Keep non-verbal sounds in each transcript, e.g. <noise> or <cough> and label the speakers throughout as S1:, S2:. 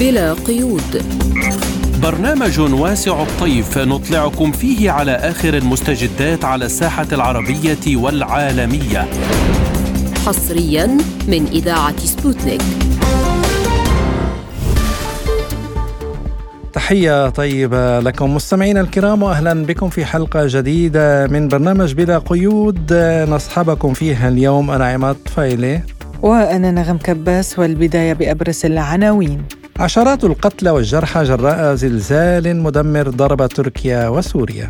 S1: بلا قيود.
S2: برنامج واسع الطيف نطلعكم فيه على آخر المستجدات على الساحة العربية والعالمية.
S1: حصريا من إذاعة سبوتنيك.
S3: تحية طيبة لكم مستمعينا الكرام واهلا بكم في حلقة جديدة من برنامج بلا قيود. نصحبكم فيها اليوم أنا عماد طفيلي.
S4: وأنا نغم كباس والبداية بأبرز العناوين.
S3: عشرات القتلى والجرحى جراء زلزال مدمر ضرب تركيا وسوريا.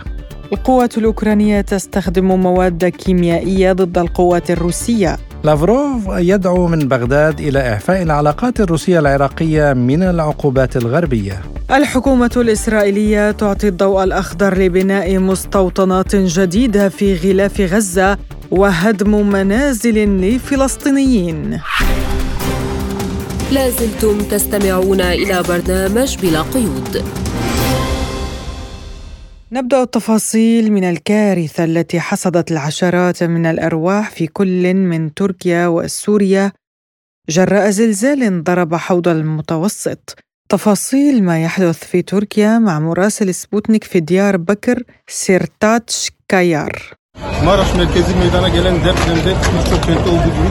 S4: القوات الأوكرانية تستخدم مواد كيميائية ضد القوات الروسية.
S3: لافروف يدعو من بغداد إلى إعفاء العلاقات الروسية العراقية من العقوبات الغربية.
S4: الحكومة الإسرائيلية تعطي الضوء الأخضر لبناء مستوطنات جديدة في غلاف غزة وهدم منازل لفلسطينيين.
S1: لازلتم تستمعون إلى برنامج بلا قيود.
S4: نبدأ التفاصيل من الكارثة التي حصدت العشرات من الأرواح في كل من تركيا وسوريا جراء زلزال ضرب حوض المتوسط. تفاصيل ما يحدث في تركيا مع مراسل سبوتنيك في ديار بكر سيرتاتش كايار
S5: Maraş merkezi meydana gelen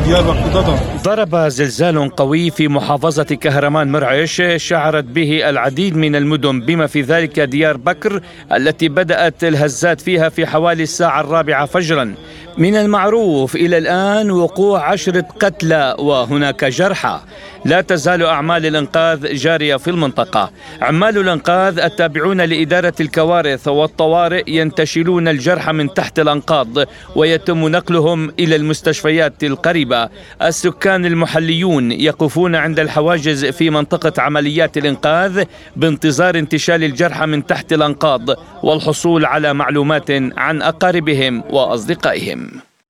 S5: Diyarbakır'da da
S6: ضرب زلزال قوي في محافظة كهرمان مرعش شعرت به العديد من المدن بما في ذلك ديار بكر التي بدأت الهزات فيها في حوالي الساعة الرابعة فجرا. من المعروف إلى الآن وقوع عشرة قتلى وهناك جرحى. لا تزال أعمال الإنقاذ جارية في المنطقة. عمال الإنقاذ التابعون لإدارة الكوارث والطوارئ ينتشلون الجرحى من تحت الأنقاض ويتم نقلهم إلى المستشفيات القريبة. السكان المحليون يقفون عند الحواجز في منطقة عمليات الإنقاذ بانتظار انتشال الجرحى من تحت الأنقاض والحصول على معلومات عن أقاربهم وأصدقائهم.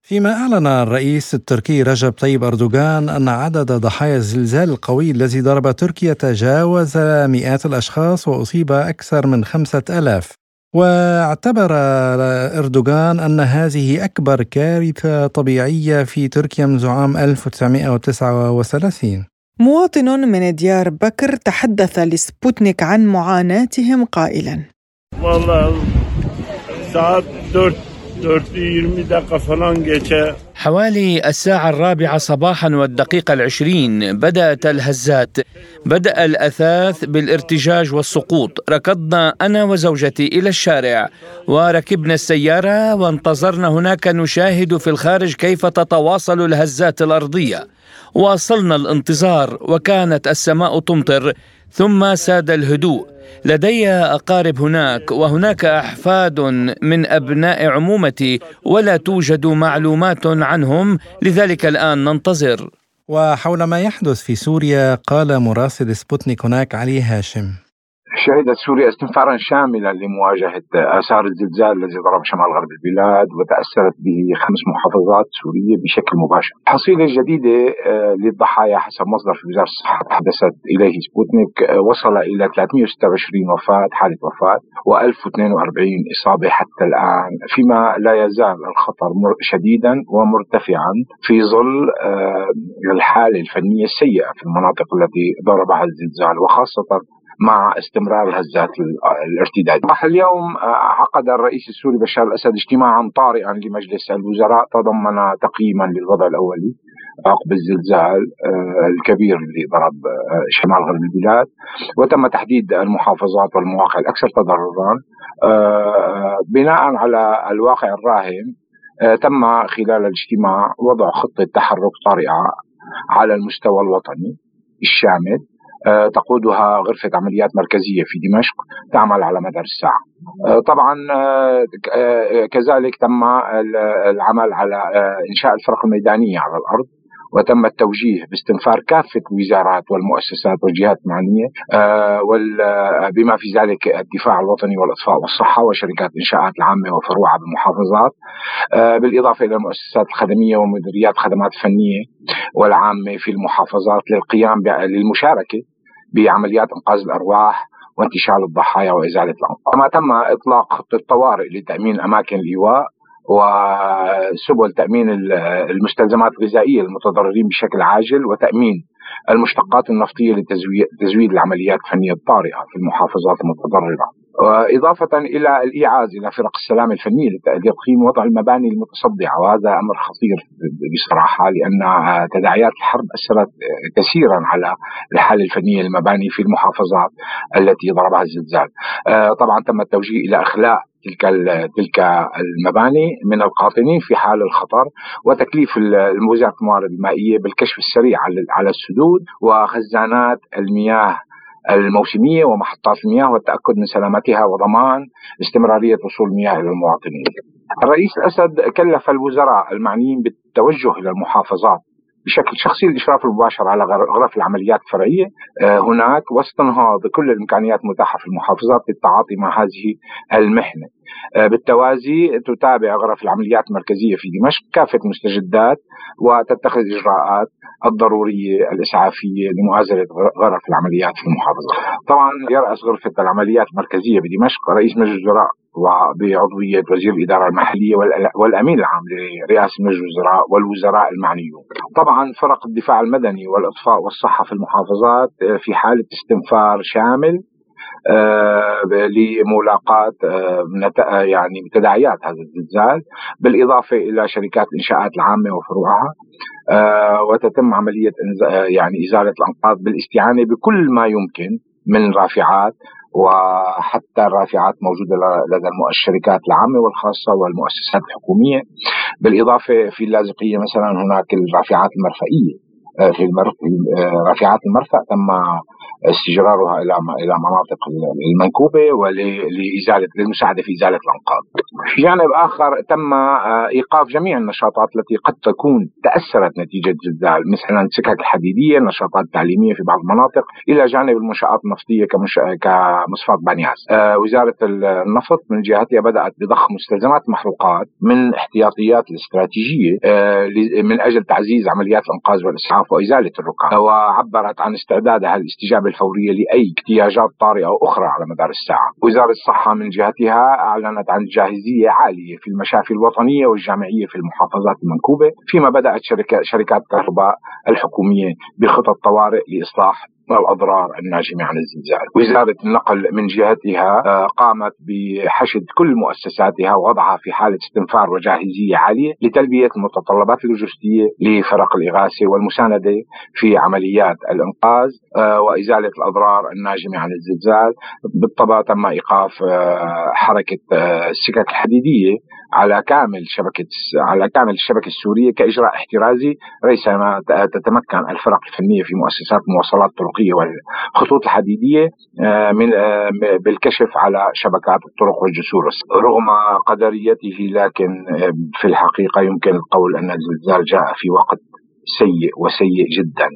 S3: فيما أعلن الرئيس التركي رجب طيب أردوغان أن عدد ضحايا الزلزال القوي الذي ضرب تركيا تجاوز مئات الأشخاص وأصيب أكثر من خمسة ألاف. واعتبر أردوغان أن هذه أكبر كارثة طبيعية في تركيا منذ عام 1939
S4: مواطن من ديار بكر تحدث لسبوتنيك عن معاناتهم قائلا.
S7: saat 4 4.20 dakika falan geçe.
S6: حوالي الساعة الرابعة صباحا والدقيقة العشرين بدأت الهزات بدأ الأثاث بالارتجاج والسقوط. ركضنا أنا وزوجتي إلى الشارع. وركبنا السيارة وانتظرنا هناك نشاهد في الخارج كيف تتواصل الهزات الأرضية. واصلنا الانتظار وكانت السماء تمطر. ثم ساد الهدوء. لدي أقارب هناك وهناك أحفاد من أبناء عمومتي ولا توجد معلومات عنهم لذلك الآن ننتظر.
S3: وحول ما يحدث في سوريا قال مراسل سبوتنيك هناك علي هاشم.
S8: شهدت سوريا استنفارا شاملا لمواجهة آثار الزلزال الذي ضرب شمال غرب البلاد وتأثرت به خمس محافظات سورية بشكل مباشر. الحصيلة الجديدة آه، للضحايا حسب مصدر في وزارة الصحة تحدثت إليه سبوتنيك آه، وصل إلى 326 وفاة حالة وفاة و1042 إصابة حتى الآن فيما لا يزال الخطر شديدا ومرتفعا في ظل آه، الحالة الفنية السيئة في المناطق التي ضربها الزلزال وخاصة مع استمرار هزات الارتداد. اليوم آه، عقد الرئيس السوري بشار الأسد اجتماعا طارئا لمجلس الوزراء تضمن تقييما للوضع الأولي عقب الزلزال آه، الكبير اللي ضرب آه، شمال غرب البلاد وتم تحديد المحافظات والمواقع الأكثر تضررا. بناء على الواقع الراهن تم خلال الاجتماع وضع خطة تحرك طارئة على المستوى الوطني الشامل. تقودها غرفة عمليات مركزية في دمشق تعمل على مدار الساعة. آه، طبعا آه، كذلك تم العمل على إنشاء الفرق الميدانية على الأرض وتم التوجيه باستنفار كافة الوزارات والمؤسسات والجهات المعنية بما في ذلك الدفاع الوطني والإطفاء والصحة وشركات الإنشاءات العامة وفروعها بالمحافظات بالإضافة إلى المؤسسات الخدمية ومديريات الخدمات الفنية والعامة في المحافظات للقيام للمشاركة بعمليات إنقاذ الأرواح وانتشال الضحايا وإزالة الأنقاض. كما تم إطلاق خطه طوارئ لتأمين أماكن الايواء وسبل تأمين المستلزمات الغذائية للمتضررين بشكل عاجل وتأمين المشتقات النفطية لتزويد العمليات الفنية الطارئة في المحافظات المتضررة إضافة إلى الإيعاز إلى فرق السلام الفنية لتقييم وضع المباني المتصدعة وهذا أمر خطير بصراحة لأن تداعيات الحرب أثرت كثيرا على الحالة الفنية للمباني في المحافظات التي ضربها الزلزال. آه، طبعا تم التوجيه إلى إخلاء تلك تلك المباني من القاطنين في حال الخطر وتكليف وزارة الموارد المائية بالكشف السريع على السدود وخزانات المياه الموسمية ومحطات المياه والتأكد من سلامتها وضمان استمرارية وصول المياه إلى المواطنين. الرئيس الأسد كلف الوزراء المعنيين بالتوجه إلى المحافظات. بشكل شخصي الإشراف المباشر على غرف العمليات الفرعية آه، هناك واستنهاض كل الإمكانيات المتاحه في المحافظات للتعاطي مع هذه المحنة. آه، بالتوازي تتابع غرف العمليات المركزية في دمشق كافة مستجدات وتتخذ إجراءات الضرورية الإسعافية لمؤازرة غرف العمليات في المحافظة. طبعا يرأس غرفة العمليات المركزية بدمشق رئيس مجلس الوزراء وبعضوية وزير الإدارة المحلية والأمين العام لرئاسة مجلس الوزراء والوزراء المعنيون. طبعا فرق الدفاع المدني والإطفاء والصحة في المحافظات آه، في حالة استنفار شامل آه، لملاقاة آه، يعني تداعيات هذا الزلزال بالإضافة إلى شركات الإنشاءات العامة وفروعها وتتم عملية يعني إزالة الأنقاض بالاستعانة بكل ما يمكن من رافعات وحتى الرافعات موجودة لدى الشركات العامة والخاصة والمؤسسات الحكومية. بالإضافة في اللاذقية مثلا هناك الرافعات المرفئية. آه، في آه، رافعات المرفأ تم استجرارها إلى إلى مناطق المنكوبة ولازاله للمساعدة في إزالة الأنقاض. في جانب آخر تم آه، إيقاف جميع النشاطات التي قد تكون تأثرت نتيجة زلزال مثل السكك الحديدية، النشاطات التعليميه في بعض المناطق إلى جانب المنشآت النفطية كمش... كمصفاة بانياس. آه، وزارة النفط من جهتها بدأت بضخ مستلزمات محروقات من احتياطيات الاستراتيجية آه، من أجل تعزيز عمليات الإنقاذ والإسعاف وإزالة الركام وعبرت عن استعدادها للاستجابه الفورية لأي احتياجات طارئة أخرى على مدار الساعة. وزارة الصحة من جهتها أعلنت عن جاهزية عالية في المشافي الوطنية والجامعية في المحافظات المنكوبة فيما بدأت شركات الكهرباء الحكومية بخطط طوارئ لإصلاح الأضرار الناجمة عن الزلزال. وزارة النقل من جهتها آه، قامت بحشد كل مؤسساتها ووضعها في حالة استنفار وجاهزية عالية لتلبية المتطلبات اللوجستية لفرق الإغاثة والمساندة في عمليات الإنقاذ آه، وإزالة الأضرار الناجمة عن الزلزال بالطبع تم إيقاف آه، حركة السكك الحديدية على كامل شبكة على كامل الشبكة السورية كإجراء احترازي ريثما تتمكن الفرق الفنية في مؤسسات المواصلات الطرقية والخطوط الحديدية آه، من آه، بالكشف على شبكات الطرق والجسور رغم قدريته لكن آه، في الحقيقة يمكن القول أن الزلزال جاء في وقت سيء وسيء جدا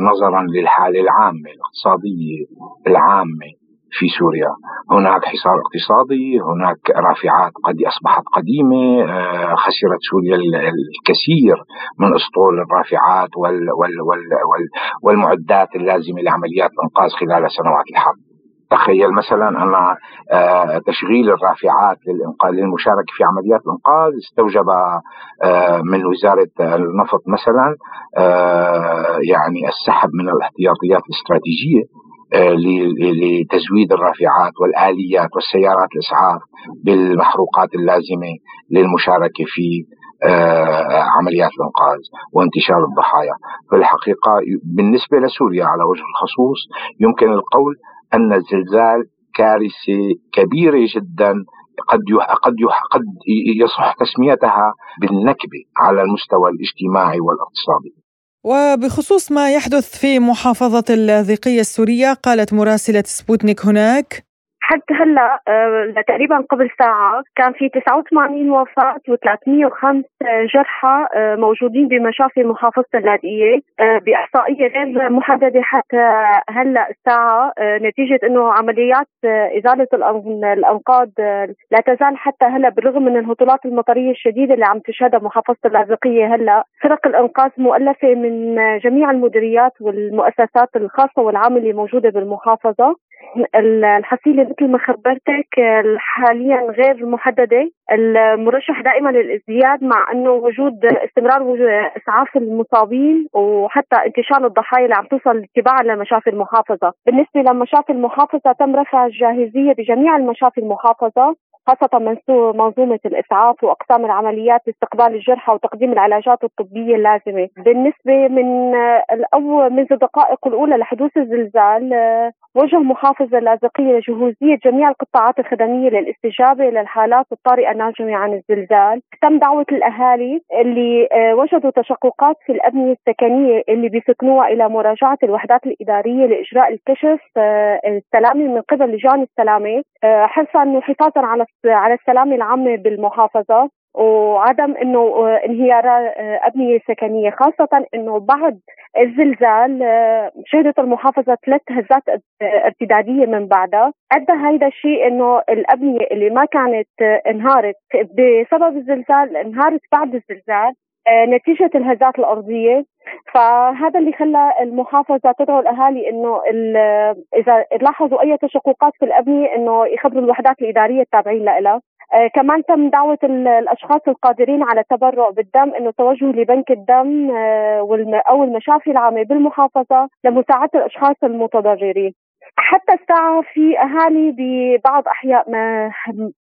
S8: نظرا للحالة العامة الاقتصادية العامة. في سوريا. هناك حصار اقتصادي هناك رافعات قد أصبحت قديمة آه، خسرت سوريا الكثير من أسطول الرافعات وال وال وال وال والمعدات اللازمة لعمليات الإنقاذ خلال سنوات الحرب تخيل مثلا أن آه، تشغيل الرافعات للإنقاذ للمشاركة في عمليات الانقاذ استوجب آه، من وزارة النفط مثلا يعني السحب من الاحتياطيات الاستراتيجية. لتزويد الرافعات والآليات والسيارات الإسعاف بالمحروقات اللازمة للمشاركة في آه، عمليات الإنقاذ وانتشار الضحايا في الحقيقة بالنسبة لسوريا على وجه الخصوص يمكن القول أن الزلزال كارثة كبيرة جدا قد قد قد يصح تسميتها بالنكبة على المستوى الاجتماعي والاقتصادي.
S4: وبخصوص ما يحدث في محافظة اللاذقية السورية قالت مراسلة سبوتنيك هناك
S9: حتى هلا آه، تقريبا قبل ساعة كان في 89 وفاة و305 جرحى آه، موجودين بمشافي محافظة اللاذقية آه، بإحصائية غير محددة حتى هلا الساعة نتيجة إنه عمليات إزالة الأنقاض لا تزال حتى هلا بالرغم من الهطولات المطرية الشديدة اللي عم تشهدها محافظة اللاذقية هلا فرق الإنقاذ مؤلفة من جميع المديريات والمؤسسات الخاصة والعامة اللي موجودة بالمحافظة. الحصيلة مثل ما خبرتك حاليا غير محددة. المرشح دائما للازدياد مع إنه وجود استمرار وجود إسعاف المصابين وحتى انتشار الضحايا اللي عم توصل تباعا لمشافي المحافظة، بالنسبة لمشافي المحافظة تم رفع الجاهزية بجميع المشافي المحافظة. خاصة منظومة الإسعاف وأقسام العمليات لاستقبال الجرحى وتقديم العلاجات الطبية اللازمة. بالنسبة من الأول منذ الدقائق الأولى لحدوث الزلزال وجه محافظ اللاذقية لجهوزية جميع القطاعات الخدمية للاستجابة للحالات الطارئة الناجمة عن الزلزال. تم دعوة الأهالي اللي وجدوا تشققات في الأبنية السكنية اللي بيسكنوها إلى مراجعة الوحدات الإدارية لإجراء الكشف السلامي من قبل لجان السلامة حرصا وحفاظا على على السلامة العامة بالمحافظه وعدم إنه انهيار أبنية سكنية خاصة إنه بعد الزلزال شهدت المحافظة ثلاث هزات ارتدادية من بعدها. أدى هيدا الشيء إنه الأبنية اللي ما كانت انهارت بسبب الزلزال انهارت بعد الزلزال. نتيجة الهزات الأرضية. فهذا اللي خلى المحافظة تدعو الأهالي إنه إذا لاحظوا أي تشققات في الأبنية إنه يخبروا الوحدات الإدارية التابعين لها آه كمان تم دعوة الأشخاص القادرين على التبرع بالدم أنه توجهوا لبنك الدم آه أو المشافي العامة بالمحافظة لمساعدة الأشخاص المتضررين. حتى الساعة في أهالي ببعض أحياء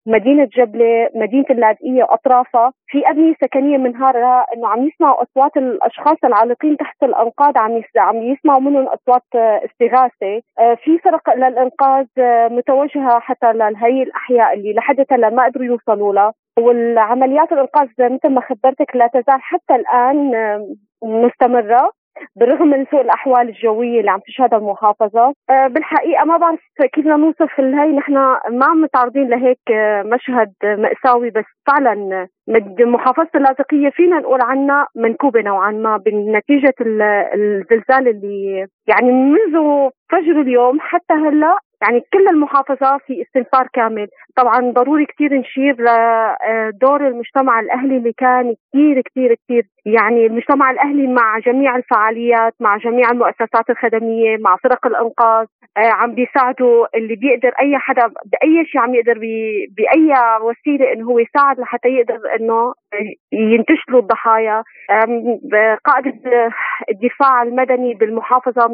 S9: مدينة جبلة مدينة اللاذقية وأطرافها في أبنية سكنية منهارة إنه عم يسمعوا أصوات الأشخاص العالقين تحت الأنقاض عم عم يسمعوا منهم أصوات استغاثة. في فرق للإنقاذ متوجهة حتى لهي الأحياء اللي لحد هلا ما قدروا يوصلوا لها. والعمليات الإنقاذ مثل ما خبرتك لا تزال حتى الآن مستمرة. بالرغم من سوء الأحوال الجوية اللي عم تشهدها المحافظة. أه بالحقيقة ما بعرف كيف بدنا نوصف هي نحن ما عم متعرضين لهيك مشهد مأساوي بس فعلا محافظة اللاذقية فينا نقول عنها منكوبة نوعا ما بنتيجة الزلزال اللي يعني منذ فجر اليوم حتى هلأ يعني كل المحافظة في استنفار كامل. طبعا ضروري كثير نشير لدور المجتمع الأهلي اللي كان كثير كثير كثير يعني المجتمع الأهلي مع جميع الفعاليات مع جميع المؤسسات الخدمية مع فرق الإنقاذ عم بيساعدوا اللي بيقدر أي حدا بأي شيء عم يقدر بأي وسيلة إنه هو يساعد لحتى يقدر إنه ينتشلوا الضحايا. قائد الدفاع المدني بالمحافظة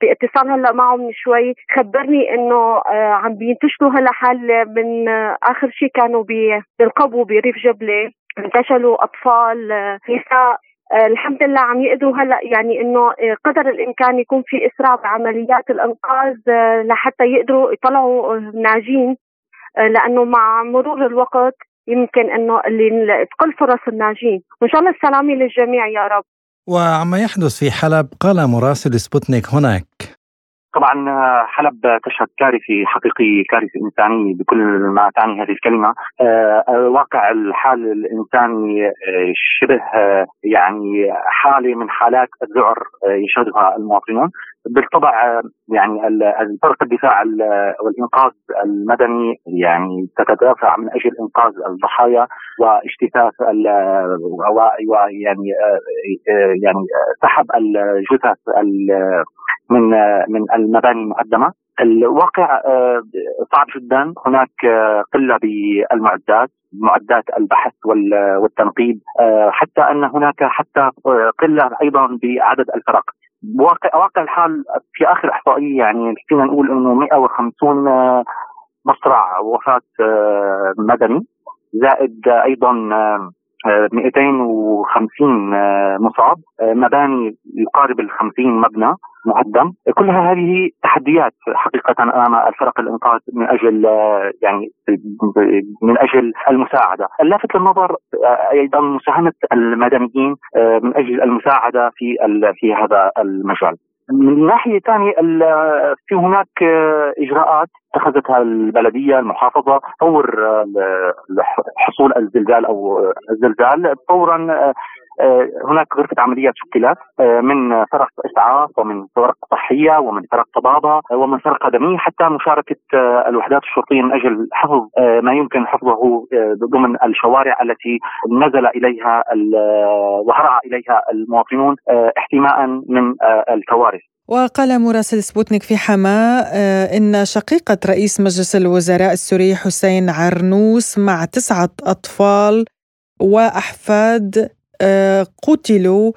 S9: باتصال هلا معه من شوي خبرني إنه عم بينتشلوا هلا حال من آخر شيء كانوا بالقبو بريف جبلة انتشلوا أطفال نساء. الحمد لله عم يقدروا هلا يعني إنه قدر الإمكان يكون في اسراع بعمليات الأنقاذ لحتى يقدروا يطلعوا ناجين لأنه مع مرور الوقت يمكن إنه اللي تقل فرص الناجين. وإن شاء الله السلامة للجميع يا رب.
S3: وعما يحدث في حلب قال مراسل سبوتنيك هناك.
S10: طبعا حلب تشهد كارثه حقيقيه كارثه انسانيه بكل ما تعني هذه الكلمة. واقع الحال الإنساني شبه يعني حاله من حالات الذعر يشهدها المواطنون. بالطبع يعني فرق الدفاع والإنقاذ المدني يعني تتدافع من أجل إنقاذ الضحايا واجتثاث ويعني يعني سحب الجثث من من المباني المقدمة. الواقع صعب جدا. هناك قلة بالمعدات معدات البحث والتنقيب. حتى أن هناك حتى قلة أيضا بعدد الفرق. واقع واقع الحال في آخر إحصائية يعني فينا نقول إنه 150 مصرع وفاة مدني. زائد أيضا 250 مصاب. مباني يقارب ال 50 مبنى مهدم كلها هذه تحديات حقيقة أمام الفرق الإنقاذ من أجل يعني من أجل المساعدة. اللافت للنظر أيضا مساهمة المدنيين من أجل المساعدة في في هذا المجال. من ناحية ثانية في هناك إجراءات اتخذتها البلدية المحافظة فور حصول الزلزال أو الزلزال فورا
S11: هناك غرفة عمليات شكلت من فرق إسعاف ومن فرق صحيه ومن فرق طبابه ومن فرق خدميه حتى مشاركة الوحدات الشرطيه من أجل حفظ ما يمكن حفظه ضمن الشوارع التي نزل إليها وهرع إليها المواطنون احتماء من الكوارث.
S4: وقال مراسل سبوتنيك في حماة آه، إن شقيقة رئيس مجلس الوزراء السوري حسين عرنوس مع تسعة أطفال وأحفاد آه، قتلوا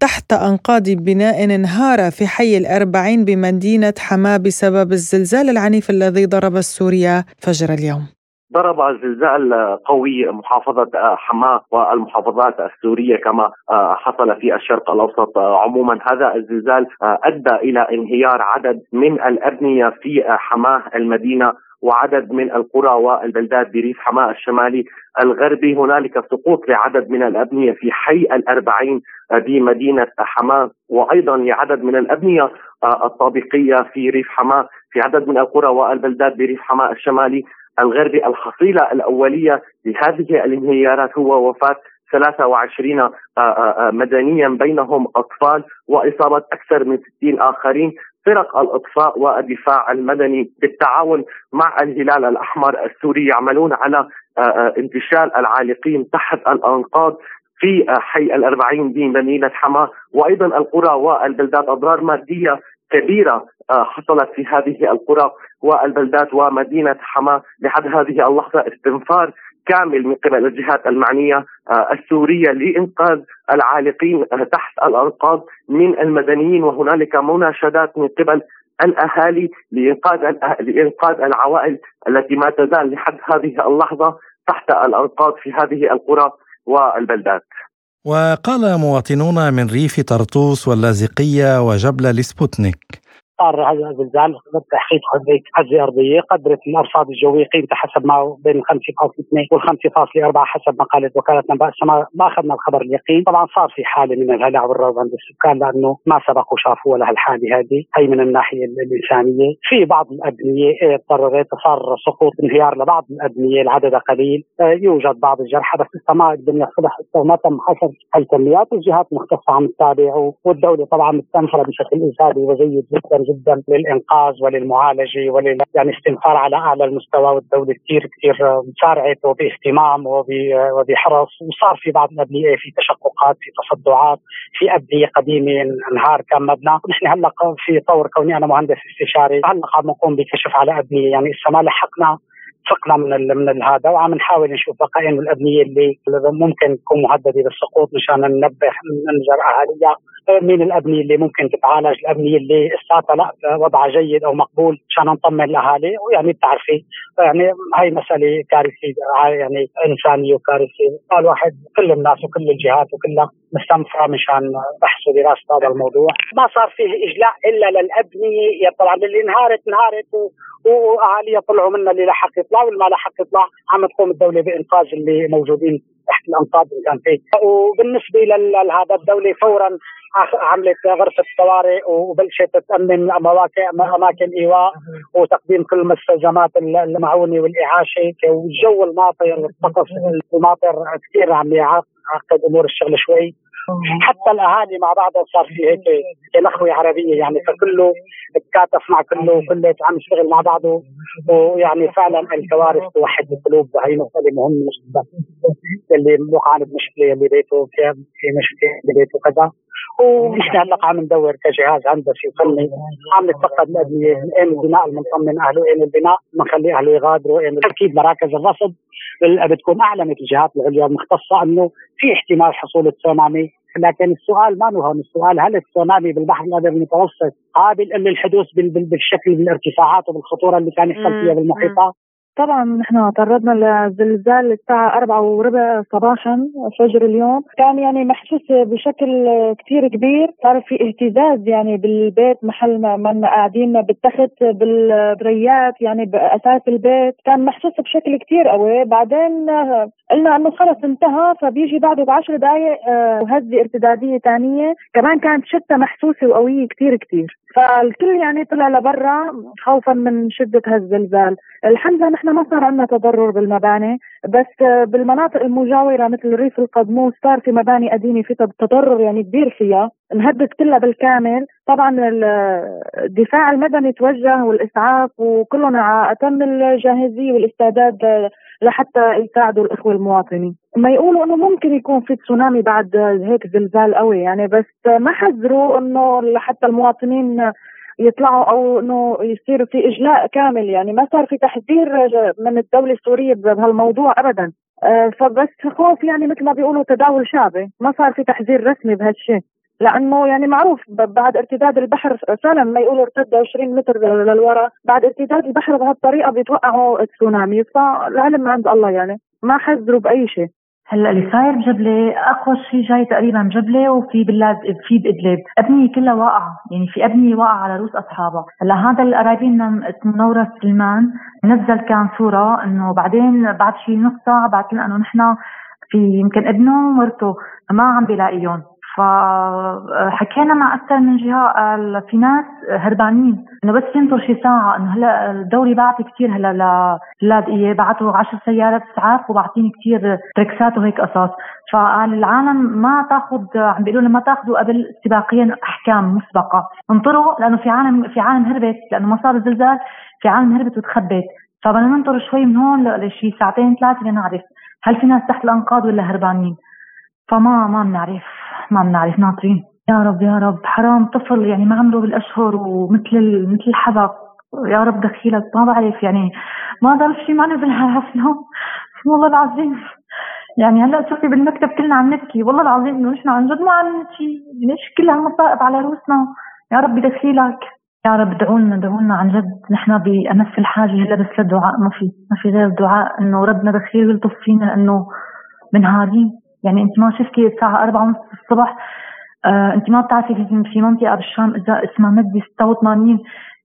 S4: تحت أنقاض بناء انهار في حي الأربعين بمدينة حماة بسبب الزلزال العنيف الذي ضرب سوريا فجر اليوم.
S11: ضرب زلزال قوي محافظة حماة والمحافظات السورية كما حصل في الشرق الأوسط. عموما هذا الزلزال أدى إلى انهيار عدد من الأبنية في حماة المدينة وعدد من القرى والبلدات بريف حماة الشمالي الغربي. هنالك سقوط لعدد من الأبنية في حي الأربعين بمدينة حماة وأيضا لعدد من الأبنية الطابقية في ريف حماة في عدد من القرى والبلدات بريف حماة الشمالي. الغربي الحصيلة الأولية لهذه الانهيارات هو وفاة 23 آه، آه، آه، مدنيا بينهم أطفال وإصابة أكثر من 60 آخرين. فرق الإطفاء والدفاع المدني بالتعاون مع الهلال الأحمر السوري يعملون على انتشال العالقين تحت الأنقاض في حي الأربعين بمدينة حماة. وأيضا القرى والبلدات أضرار مادية كبيرة حصلت في هذه القرى والبلدات ومدينة حما. لحد هذه اللحظة استنفار كامل من قبل الجهات المعنية آه، السورية لإنقاذ العالقين آه، تحت الأنقاض من المدنيين. وهنالك مناشدات من قبل الأهالي لإنقاذ لإنقاذ العوائل التي ما تزال لحد هذه اللحظة تحت الأنقاض في هذه القرى والبلدات.
S3: وقال مواطنون من ريف طرطوس واللاذقية وجبل لسبوتنيك.
S12: صار هذا الزلزال تحقيق هزه أرضية قدرت الارصاد الجوية قيمتها حسب ما بين 5.2 وال 5.4 حسب ما قالت وكالة انباء السماء. ما أخذنا الخبر اليقين. طبعا صار في حاله من الهلع والروض عند السكان لأنه ما سبقوا شافوا ولا هالحالة هذه. هي من الناحية الإنسانية. في بعض الابنيه اضطرت صار سقوط انهيار لبعض الابنيه العدد قليل. آه، يوجد بعض الجرحى بس لسه ما الدنيا صلح ما تم حصر الكميات والجهات المختصه عم تتابع والدولة طبعا مستنفرة بشكل إيجابي وجيد جدا. جدا للإنقاذ وللمعالجة ولل يعني استنفار على أعلى المستوى والدولة كثير كثير سارعت وباهتمام وبحرص. وصار في بعض الابنيه في تشققات في تصدعات في ابنيه قديمة إنهار كان مبنى. نحن هلأ في طور كوني أنا مهندس استشاري. هلأ عم نقوم بكشف على ابنيه يعني لسه ما لحقنا ثقنا من من هذا وعم نحاول نشوف بقايا الأبنية اللي ممكن تكون مهددة بالسقوط مشان ننبه ننجر اهاليها مين الأبنية اللي ممكن تتعالج؟ الأبنية اللي لساتها لا وضعها جيد أو مقبول عشان نطمن الاهالي ويعني بتعرفي يعني هاي مسألة كارثية يعني إنسانية وكارثية. الواحد كل الناس وكل الجهات وكلها مستنفرة مشان بحث ودراسه هذا الموضوع. ما صار فيه إجلاء إلا للأبنية طبعا اللي انهارت انهارت وأهاليها طلعوا منها اللي لحق يطلع واللي ما لحق يطلع عم تقوم الدولة بانقاذ اللي موجودين تحت الانقاض اللي كان فيه. وبالنسبة لهذا الدولة فورا عملت غرفة طوارئ وبلشت تأمن مواقع أماكن إيواء وتقديم كل المستلزمات المعونة والإعاشة. والجو الماطر والطقس الماطر كثير عم يعقد أمور الشغل شوي. حتى الأهالي مع بعضهم صار في هيك نخوه عربية يعني فكله تكاتف مع كله وكله عم يشتغل مع بعضه. ويعني فعلا الكوارث توحد القلوب وهي مساله مهمة جدا اللي وقع بمشكله اللي بيته في مشكلة ببيته كذا. ونحن هلا عم ندور كجهاز هندسي وفني. عم نتفقد الابنيه اين البناء المطمن أهله اين البناء؟ بنخلي أهله يغادروا اين تركيب مراكز الرصد بتكون اعلنت الجهات العليا المختصه أنه في احتمال حصول التسونامي. لكن السؤال ما هو السؤال هل التسونامي بالبحر الأبيض المتوسط قابل للحدوث بالشكل بالارتفاعات وبالخطورة اللي كان يحصل فيها بالمحيطات؟
S13: طبعا نحن تعرضنا لزلزال الساعة أربعة وربع صباحا فجر اليوم. كان يعني محسوس بشكل كثير كبير. صار في اهتزاز يعني بالبيت محل ما قاعدين بالتخت بالبريات يعني بأساس البيت. كان محسوس بشكل كثير قوي. بعدين قلنا إنه خلص انتهى. فبيجي بعده بعشر دقائق آه، هزة ارتدادية ثانية كمان كانت شتة محسوسة وقوية كثير كثير فالكل يعني طلع لبرا خوفا من شدة هالزلزال. الحمد لله نحن ما صار عندنا تضرر بالمباني بس بالمناطق المجاورة مثل ريف القدموس صار في مباني قديمة في تضرر يعني كبير فيها. انهدت كلها بالكامل. طبعا الدفاع المدني توجه والإسعاف وكلهم على أتم الجاهزية والاستعداد لحتى يساعدوا الإخوة المواطنين. ما يقولوا إنه ممكن يكون في تسونامي بعد هيك زلزال قوي يعني بس ما حذروا إنه لحتى المواطنين يطلعوا أو إنه يصير في إجلاء كامل يعني. ما صار في تحذير من الدولة السورية بهالموضوع ابدا. آه، فبس خوف يعني مثل ما بيقولوا تداول شعبي. ما صار في تحذير رسمي بهالشيء. لأنه يعني معروف بعد ارتداد البحر فعلا ما يقولوا ارتد 20 متر للوراء. بعد ارتداد البحر بهالطريقة بيتوقعوا تسونامي فالعلم عند الله يعني. ما حذروا بأي شيء.
S14: هلأ اللي صاير بجبلة أقوى شيء جاي تقريبا بجبلة وفي بلاد في بإدلب، أبنية كلها واقعة، يعني في أبنية واقعة على رؤوس أصحابها، هلأ هذا اللي اسمه نورة سلمان نزل كان صورة إنه بعدين بعد شي نص ساعة بعت لنا إنه نحن في يمكن ابنه ومرته ما عم بيلاقيهم. فحكينا مع أكثر من جهة قال في ناس هربانين. إنه بس ينطر شي ساعة إنه هلا الدوري بعت كثير هلا للاذقيه بعتوا 10 سيارات اسعاف وبعطيني كثير تركسات وهيك قصص. فقال العالم ما تاخذ عم بيقولوا لنا ما تاخذوا قبل سباقيا أحكام مسبقة. انطروا لأنه في عالم في عالم هربت لأنه ما صار الزلزال في عالم هربت وتخبت. فبدنا ننطر شوي من هون لشي ساعتين ثلاثة لنعرف هل في ناس تحت الأنقاض ولا هربانين. فما ما بنعرف. ما بنعرف ناطرين. يا رب يا رب. حرام طفل يعني ما عمره بالأشهر ومثل مثل الحبق. يا رب دخيلك ما بعرف يعني. ما ضل شيء معنا بالحفله والله العظيم. يعني هلأ شوفي بالمكتب كلنا عم نبكي. والله العظيم. إنه نحن عن جد ما عم نبكي ليش كل هالمصائب على روسنا يا رب دخيلك. يا رب ادعوا لنا ادعوا لنا عن جد. نحن بأمس الحاجة هلأ بس للدعاء ما في ما في غير دعاء إنه ربنا دخيل يلطف فينا لأنه منهارين. يعني انت ما شفتي الساعة 4 ونص الصبح آه انت ما بتعرفي في, منطقة بالشام إذا اسمها مدي 86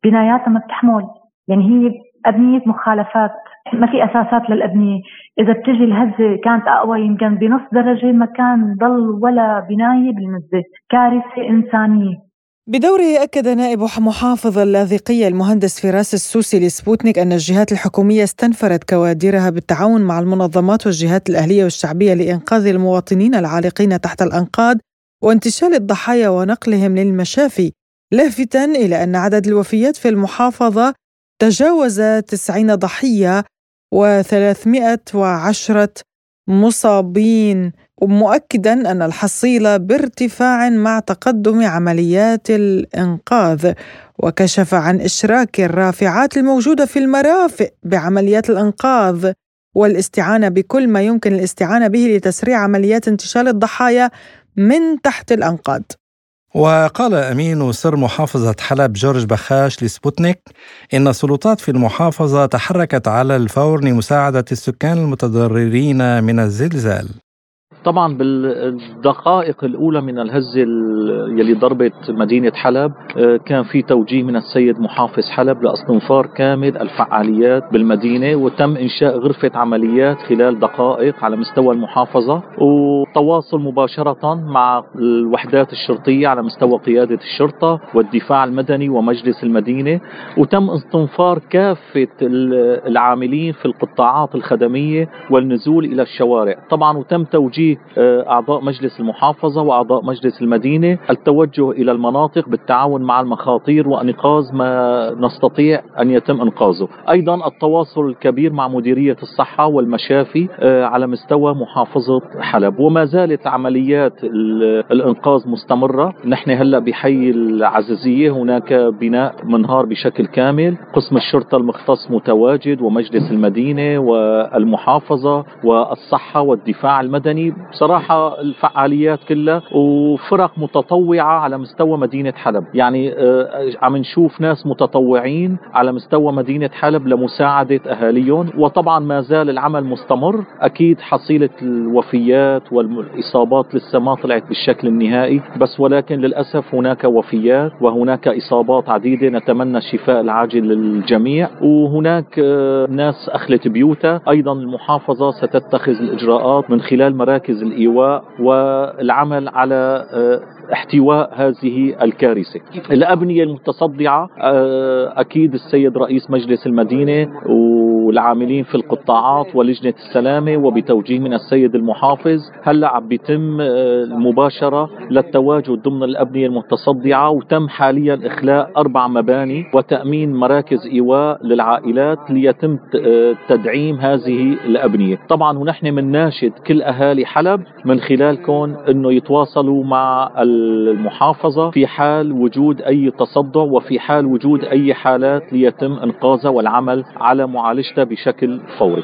S14: بناياتها ما بتحمل يعني هي أبنية مخالفات ما في أساسات للأبنية. إذا بتجي الهزة كانت أقوى يمكن بنص درجة ما كان ضل ولا بناية بالمزة كارثة إنسانية.
S4: بدوره أكد نائب محافظ اللاذقية المهندس فراس السوسي لسبوتنيك أن الجهات الحكومية استنفرت كوادرها بالتعاون مع المنظمات والجهات الأهلية والشعبية لإنقاذ المواطنين العالقين تحت الأنقاض وانتشال الضحايا ونقلهم للمشافي لافتا إلى أن عدد الوفيات في المحافظة تجاوز 90 ضحية و310 مصابين. ومؤكدا أن الحصيلة بارتفاع مع تقدم عمليات الإنقاذ وكشف عن إشراك الرافعات الموجودة في المرافق بعمليات الإنقاذ والاستعانة بكل ما يمكن الاستعانة به لتسريع عمليات انتشال الضحايا من تحت الأنقاض.
S3: وقال أمين سر محافظة حلب جورج بخاش لسبوتنيك إن السلطات في المحافظة تحركت على الفور لمساعدة السكان المتضررين من الزلزال.
S15: طبعا بالدقائق الأولى من الهزه يلي ضربت مدينة حلب آه، كان في توجيه من السيد محافظ حلب لاستنفار كامل الفعاليات بالمدينة وتم إنشاء غرفة عمليات خلال دقائق على مستوى المحافظة وتواصل مباشرة مع الوحدات الشرطية على مستوى قيادة الشرطة والدفاع المدني ومجلس المدينة وتم استنفار كافة العاملين في القطاعات الخدمية والنزول إلى الشوارع. طبعا وتم توجيه آه، أعضاء مجلس المحافظة وأعضاء مجلس المدينة التوجه إلى المناطق بالتعاون مع المخاطير وإنقاذ ما نستطيع أن يتم إنقاذه. أيضا التواصل الكبير مع مديرية الصحة والمشافي آه، على مستوى محافظة حلب. وما زالت عمليات الإنقاذ مستمرة. نحن هلأ بحي العززية هناك بناء منهار بشكل كامل. قسم الشرطة المختص متواجد ومجلس المدينة والمحافظة والصحة والدفاع المدني. بصراحة الفعاليات كلها وفرق متطوعة على مستوى مدينة حلب. يعني آه، عم نشوف ناس متطوعين على مستوى مدينة حلب لمساعدة أهاليهم. وطبعا ما زال العمل مستمر. أكيد حصيلة الوفيات والإصابات لسه ما طلعت بالشكل النهائي. بس ولكن للأسف هناك وفيات وهناك إصابات عديدة. نتمنى الشفاء العاجل للجميع. وهناك آه، ناس أخلت بيوتها. أيضا المحافظة ستتخذ الإجراءات من خلال مراكز مراكز الإيواء والعمل على احتواء هذه الكارثة. الأبنية المتصدعة أكيد السيد رئيس مجلس المدينة والعاملين في القطاعات ولجنة السلامة وبتوجيه من السيد المحافظ هلا عم بيتم المباشرة للتواجد ضمن الأبنية المتصدعة؟ وتم حاليا إخلاء أربع مباني وتأمين مراكز إيواء للعائلات ليتم تدعيم هذه الأبنية، طبعا ونحن بنناشد كل أهالي حلب من خلالكم إنه يتواصلوا مع المحافظة في حال وجود أي تصدع وفي حال وجود أي حالات ليتم إنقاذها والعمل على معالجتها بشكل فوري.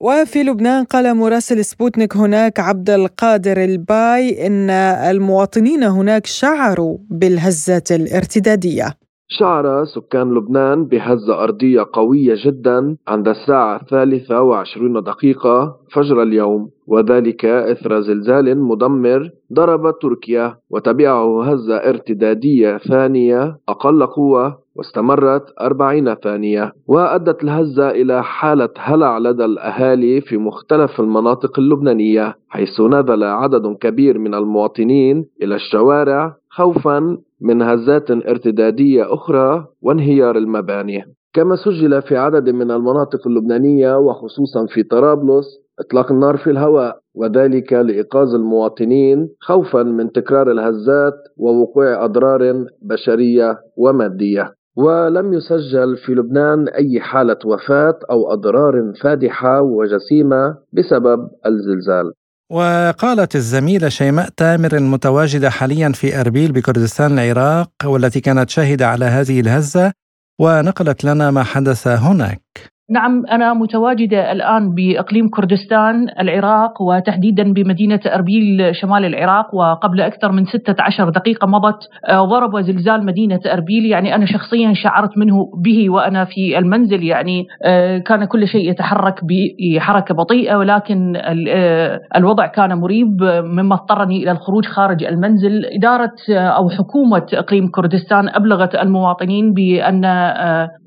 S4: وفي لبنان قال مراسل سبوتنيك هناك عبد القادر الباي إن المواطنين هناك شعروا بالهزة الارتدادية.
S16: شعر سكان لبنان بهزة أرضية قوية جدا عند الساعة الثالثة وعشرين دقيقة فجر اليوم وذلك إثر زلزال مدمر ضرب تركيا وتبعه هزة ارتدادية ثانية أقل قوة واستمرت أربعين ثانية وأدت الهزة إلى حالة هلع لدى الأهالي في مختلف المناطق اللبنانية حيث نزل عدد كبير من المواطنين إلى الشوارع خوفا من هزات ارتدادية أخرى وانهيار المباني. كما سجل في عدد من المناطق اللبنانية وخصوصا في طرابلس إطلاق النار في الهواء وذلك لإيقاظ المواطنين خوفا من تكرار الهزات ووقوع أضرار بشرية ومادية. ولم يسجل في لبنان أي حالة وفاة أو أضرار فادحة وجسيمة بسبب الزلزال.
S3: وقالت الزميلة شيماء تامر المتواجدة حاليا في أربيل بكردستان العراق والتي كانت شاهدة على هذه الهزة ونقلت لنا ما حدث هناك.
S17: نعم أنا متواجدة الآن بإقليم كردستان العراق وتحديدا بمدينة أربيل شمال العراق وقبل أكثر من 16 دقيقة مضت آه، ضرب زلزال مدينة أربيل. يعني أنا شخصيا شعرت منه به وأنا في المنزل. يعني آه، كان كل شيء يتحرك بحركة بطيئة ولكن آه، الوضع كان مريب مما اضطرني إلى الخروج خارج المنزل. إدارة أو حكومة إقليم كردستان أبلغت المواطنين بأن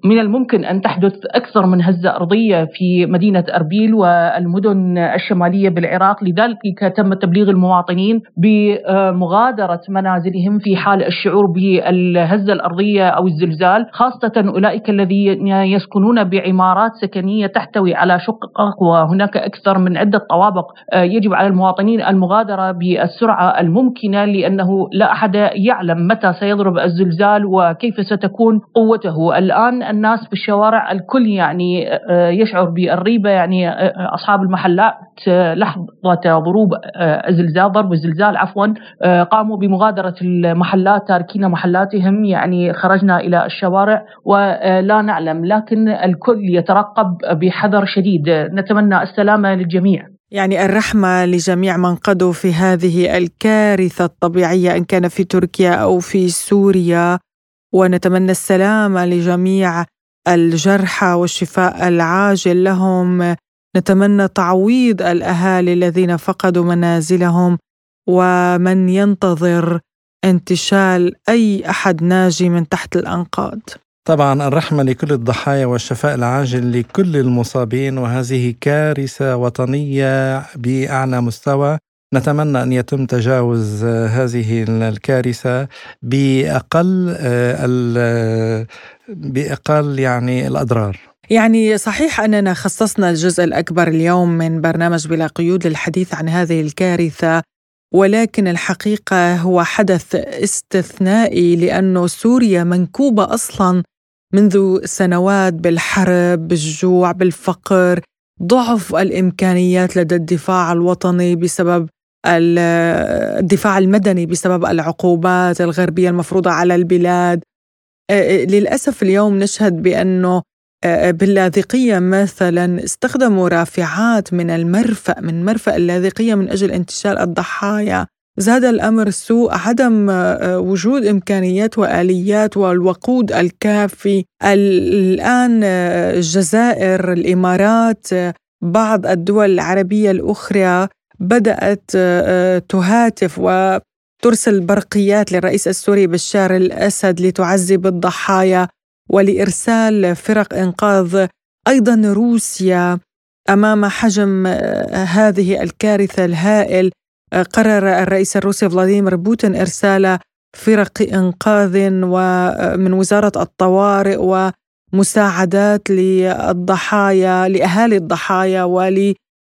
S17: من الممكن أن تحدث أكثر من هزة أرضية في مدينة أربيل والمدن الشمالية بالعراق لذلك تم تبليغ المواطنين بمغادرة منازلهم في حال الشعور بالهزة الأرضية أو الزلزال خاصة أولئك الذين يسكنون بعمارات سكنية تحتوي على شقق وهناك أكثر من عدة طوابق يجب على المواطنين المغادرة بالسرعة الممكنة لأنه لا أحد يعلم متى سيضرب الزلزال وكيف ستكون قوته. الآن الناس في الشوارع الكل يعني آه، يشعر بالريبة يعني آه، أصحاب المحلات آه، لحظة ضروب الزلزال ضرب الزلزال عفوا قاموا بمغادرة المحلات تاركين محلاتهم يعني خرجنا إلى الشوارع ولا نعلم لكن الكل يترقب بحذر شديد. نتمنى السلامة للجميع.
S4: يعني الرحمة لجميع من قضوا في هذه الكارثة الطبيعية إن كان في تركيا أو في سوريا. ونتمنى السلامة لجميع الجرحى والشفاء العاجل لهم. نتمنى تعويض الأهالي الذين فقدوا منازلهم ومن ينتظر انتشال أي أحد ناجي من تحت الأنقاض.
S3: طبعا الرحمة لكل الضحايا والشفاء العاجل لكل المصابين وهذه كارثة وطنية بأعلى مستوى. نتمنى أن يتم تجاوز هذه الكارثة بأقل بأقل يعني الأضرار.
S4: يعني صحيح أننا خصصنا الجزء الأكبر اليوم من برنامج بلا قيود للحديث عن هذه الكارثة ولكن الحقيقة هو حدث استثنائي لأنه سوريا منكوبة أصلا منذ سنوات بالحرب بالجوع بالفقر ضعف الإمكانيات لدى الدفاع الوطني بسبب الدفاع المدني بسبب العقوبات الغربية المفروضة على البلاد. للأسف اليوم نشهد بأنه باللاذقية مثلا استخدموا رافعات من المرفأ من مرفأ اللاذقية من أجل انتشال الضحايا. زاد الأمر سوء عدم وجود إمكانيات وآليات والوقود الكافي. الآن الجزائر الإمارات بعض الدول العربية الأخرى بدأت تهاتف و ترسل برقيات للرئيس السوري بشار الأسد لتعذب الضحايا ولإرسال فرق إنقاذ أيضا روسيا أمام حجم هذه الكارثة الهائل. قرر الرئيس الروسي فلاديمير بوتين إرسال فرق إنقاذ ومن وزارة الطوارئ ومساعدات للضحايا لأهالي الضحايا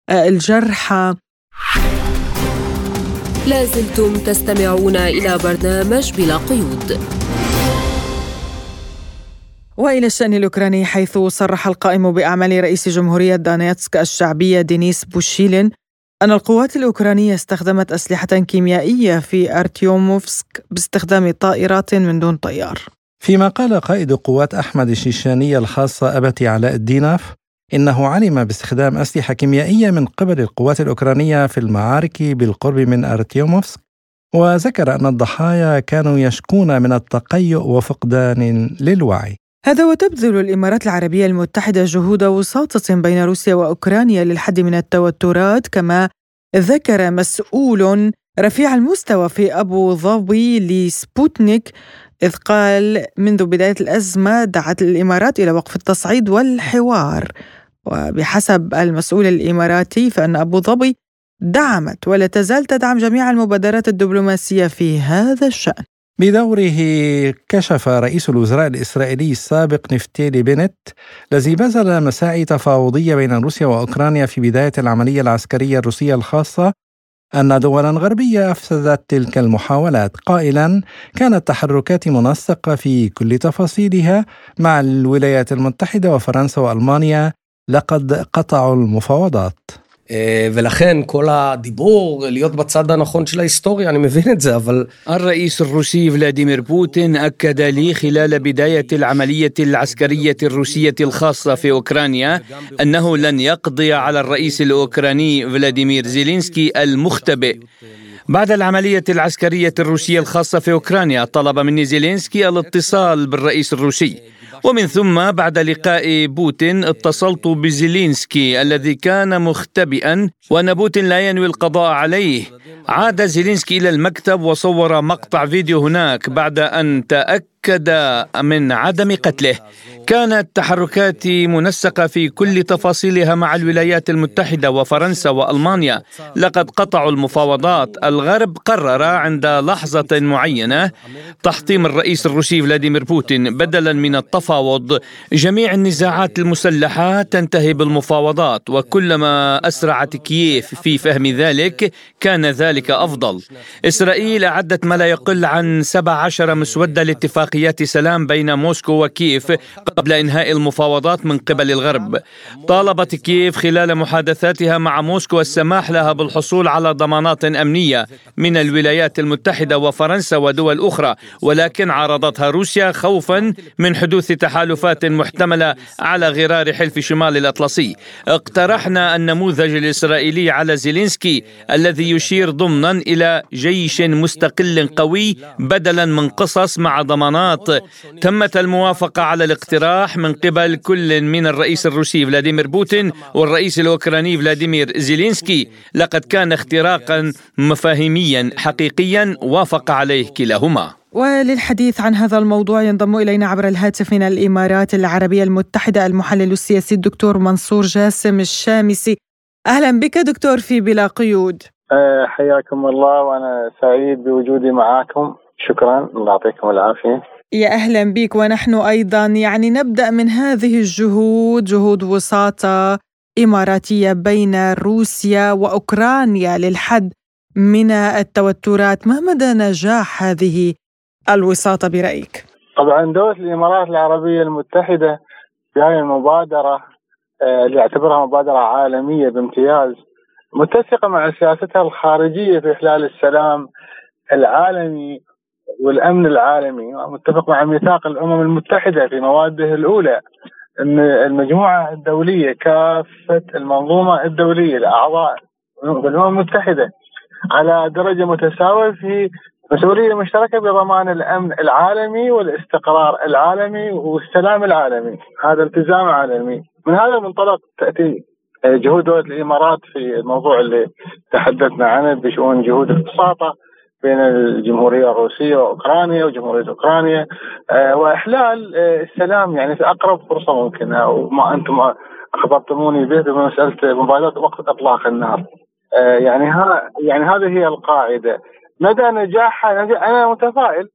S4: وللجرحى.
S1: لازلتم تستمعون إلى برنامج بلا قيود
S4: وإلى الشأن الأوكراني حيث صرح القائم بأعمال رئيس جمهورية دانيتسك الشعبية دينيس بوشيلين أن القوات الأوكرانية استخدمت أسلحة كيميائية في أرتيوموفسك باستخدام طائرات من دون طيار.
S3: فيما قال قائد قوات أحمد الشيشانيه الخاصة أبتي علاء الديناف إنه علم باستخدام أسلحة كيميائية من قبل القوات الأوكرانية في المعارك بالقرب من أرتيوموفسك وذكر أن الضحايا كانوا يشكون من التقيؤ وفقدان للوعي.
S4: هذا وتبذل الإمارات العربية المتحدة جهود وساطة بين روسيا وأوكرانيا للحد من التوترات كما ذكر مسؤول رفيع المستوى في أبو ظبي لسبوتنيك إذ قال منذ بداية الأزمة دعت الإمارات إلى وقف التصعيد والحوار. وبحسب المسؤول الإماراتي فإن أبو ظبي دعمت ولا تزال تدعم جميع المبادرات الدبلوماسية في هذا الشأن.
S3: بدوره كشف رئيس الوزراء الإسرائيلي السابق نفتيلي بنت الذي بذل مساعي تفاوضية بين روسيا وأوكرانيا في بداية العملية العسكرية الروسية الخاصة أن دولا غربية أفسدت تلك المحاولات. قائلا كانت تحركات منسقة في كل تفاصيلها مع الولايات المتحدة وفرنسا وألمانيا لقد قطعوا المفاوضات.
S18: ולכן כל הדיבור להיות בצד הנכון של ההיסטוריה, אני מבין את זה, אבל...
S6: الرئيس الروسي فلاديمير بوتين أكد لي خلال بداية العملية العسكرية الروسية الخاصة في أوكرانيا أنه لن يقضي على الرئيس الأوكراني فلاديمير زيلينسكي المختبئ بعد العملية العسكرية الروسية الخاصة في أوكرانيا طلب مني زيلينسكي الاتصال بالرئيس الروسي ومن ثم بعد لقاء بوتين اتصلت بزيلينسكي الذي كان مختبئا وان بوتين لا ينوي القضاء عليه. عاد زيلينسكي إلى المكتب وصور مقطع فيديو هناك بعد أن تأكد من عدم قتله. كانت تحركاتي منسقة في كل تفاصيلها مع الولايات المتحدة وفرنسا وألمانيا. لقد قطعوا المفاوضات. الغرب قرر عند لحظة معينة تحطيم الرئيس الروسي فلاديمير بوتين بدلا من التفاوض. جميع النزاعات المسلحة تنتهي بالمفاوضات وكلما أسرعت كييف في فهم ذلك كان ذلك أفضل إسرائيل أعدت ما لا يقل عن 17 مسودة لاتفاقيات سلام بين موسكو وكييف قبل إنهاء المفاوضات من قبل الغرب. طالبت كييف خلال محادثاتها مع موسكو السماح لها بالحصول على ضمانات أمنية من الولايات المتحدة وفرنسا ودول أخرى، ولكن عارضتها روسيا خوفا من حدوث تحالفات محتملة على غرار حلف شمال الأطلسي. اقترحنا النموذج الإسرائيلي على زيلينسكي الذي يشير ضمنا إلى جيش مستقل قوي بدلا من قصص مع ضمانات. تمت الموافقة على الاقتراح اقتراح من قبل كل من الرئيس الروسي فلاديمير بوتين والرئيس الأوكراني فلاديمير زيلينسكي. لقد كان اختراقا مفاهيميا حقيقيا وافق عليه كلاهما.
S4: وللحديث عن هذا الموضوع ينضم إلينا عبر الهاتف من الإمارات العربية المتحدة المحلل السياسي الدكتور منصور جاسم الشامسي. أهلا بك دكتور في بلا قيود.
S19: حياكم الله وأنا سعيد بوجودي معاكم. شكرا. الله يعطيكم العافية.
S4: يا أهلا بك ونحن أيضا يعني نبدأ من هذه الجهود جهود وساطة إماراتية بين روسيا وأوكرانيا للحد من التوترات، ما مدى نجاح هذه الوساطة برأيك؟
S19: طبعا دولة الإمارات العربية المتحدة في هذه المبادره اللي يعتبرها مبادرة عالمية بامتياز متسقه مع سياستها الخارجية في إحلال السلام العالمي والأمن العالمي متفق مع ميثاق الأمم المتحدة في مواده الأولى إن المجموعة الدولية كافة المنظومة الدولية الأعضاء بالامم المتحدة على درجة متساوية في مسؤولية مشتركة بضمان الأمن العالمي والاستقرار العالمي والسلام العالمي، هذا التزام عالمي، من هذا المنطلق تأتي جهود دوله الإمارات في الموضوع اللي تحدثنا عنه بشؤون جهود الوساطه بين الجمهورية الروسية وأوكرانيا وجمهورية أوكرانيا آه وإحلال آه السلام يعني في أقرب فرصة ممكنة وما أنتم أخبرتموني به بمساله مبادره وقف إطلاق النار. يعني ها يعني هذه هي القاعدة مدى نجاحها أنا متفائل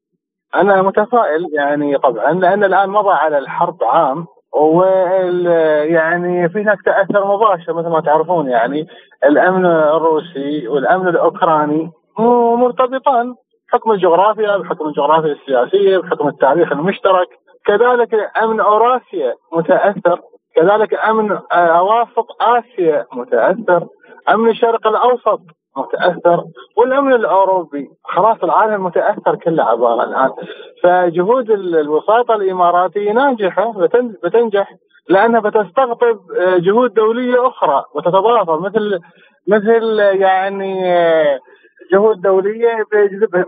S19: أنا متفائل يعني طبعا لأن الآن مضى على الحرب عام ويعني في هناك تأثر مباشر مثل ما تعرفون يعني الأمن الروسي والأمن الأوكراني مرتبطان بحكم الجغرافيا بحكم الجغرافيا السياسية بحكم التاريخ المشترك. كذلك أمن أوراسيا متأثر كذلك أمن اواسط آسيا متأثر أمن الشرق الأوسط متأثر والأمن الأوروبي خلاص العالم متأثر كله عبارة الآن فجهود الوساطة الإماراتية ناجحة بتنجح لأنها بتستقطب آه، جهود دولية أخرى وتتضافر مثل مثل يعني آه، جهود دولية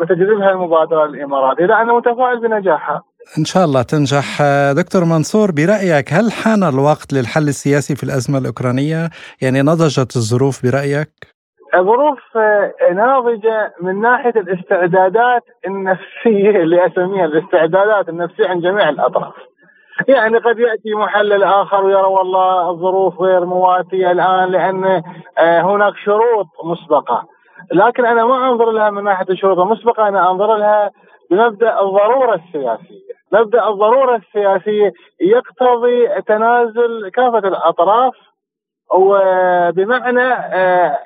S19: بتجذبها المبادرة الإماراتية، لا أنا متفائل بنجاحها.
S3: إن شاء الله تنجح دكتور منصور برأيك هل حان الوقت للحل السياسي في الأزمة الأوكرانية؟ يعني نضجت الظروف برأيك؟
S19: ظروف آه، ناضجة من ناحية الاستعدادات النفسية <laughs> اللي أسميها الاستعدادات النفسية عند جميع الأطراف. يعني قد يأتي محلل آخر ويرى والله الظروف غير مواتية الآن لأن آه، هناك شروط مسبقة. لكن أنا ما أنظر لها من ناحية الشروط المسبقة أنا أنظر لها بمبدأ الضرورة السياسية. مبدأ الضرورة السياسية يقتضي تنازل كافة الأطراف وبمعنى آه،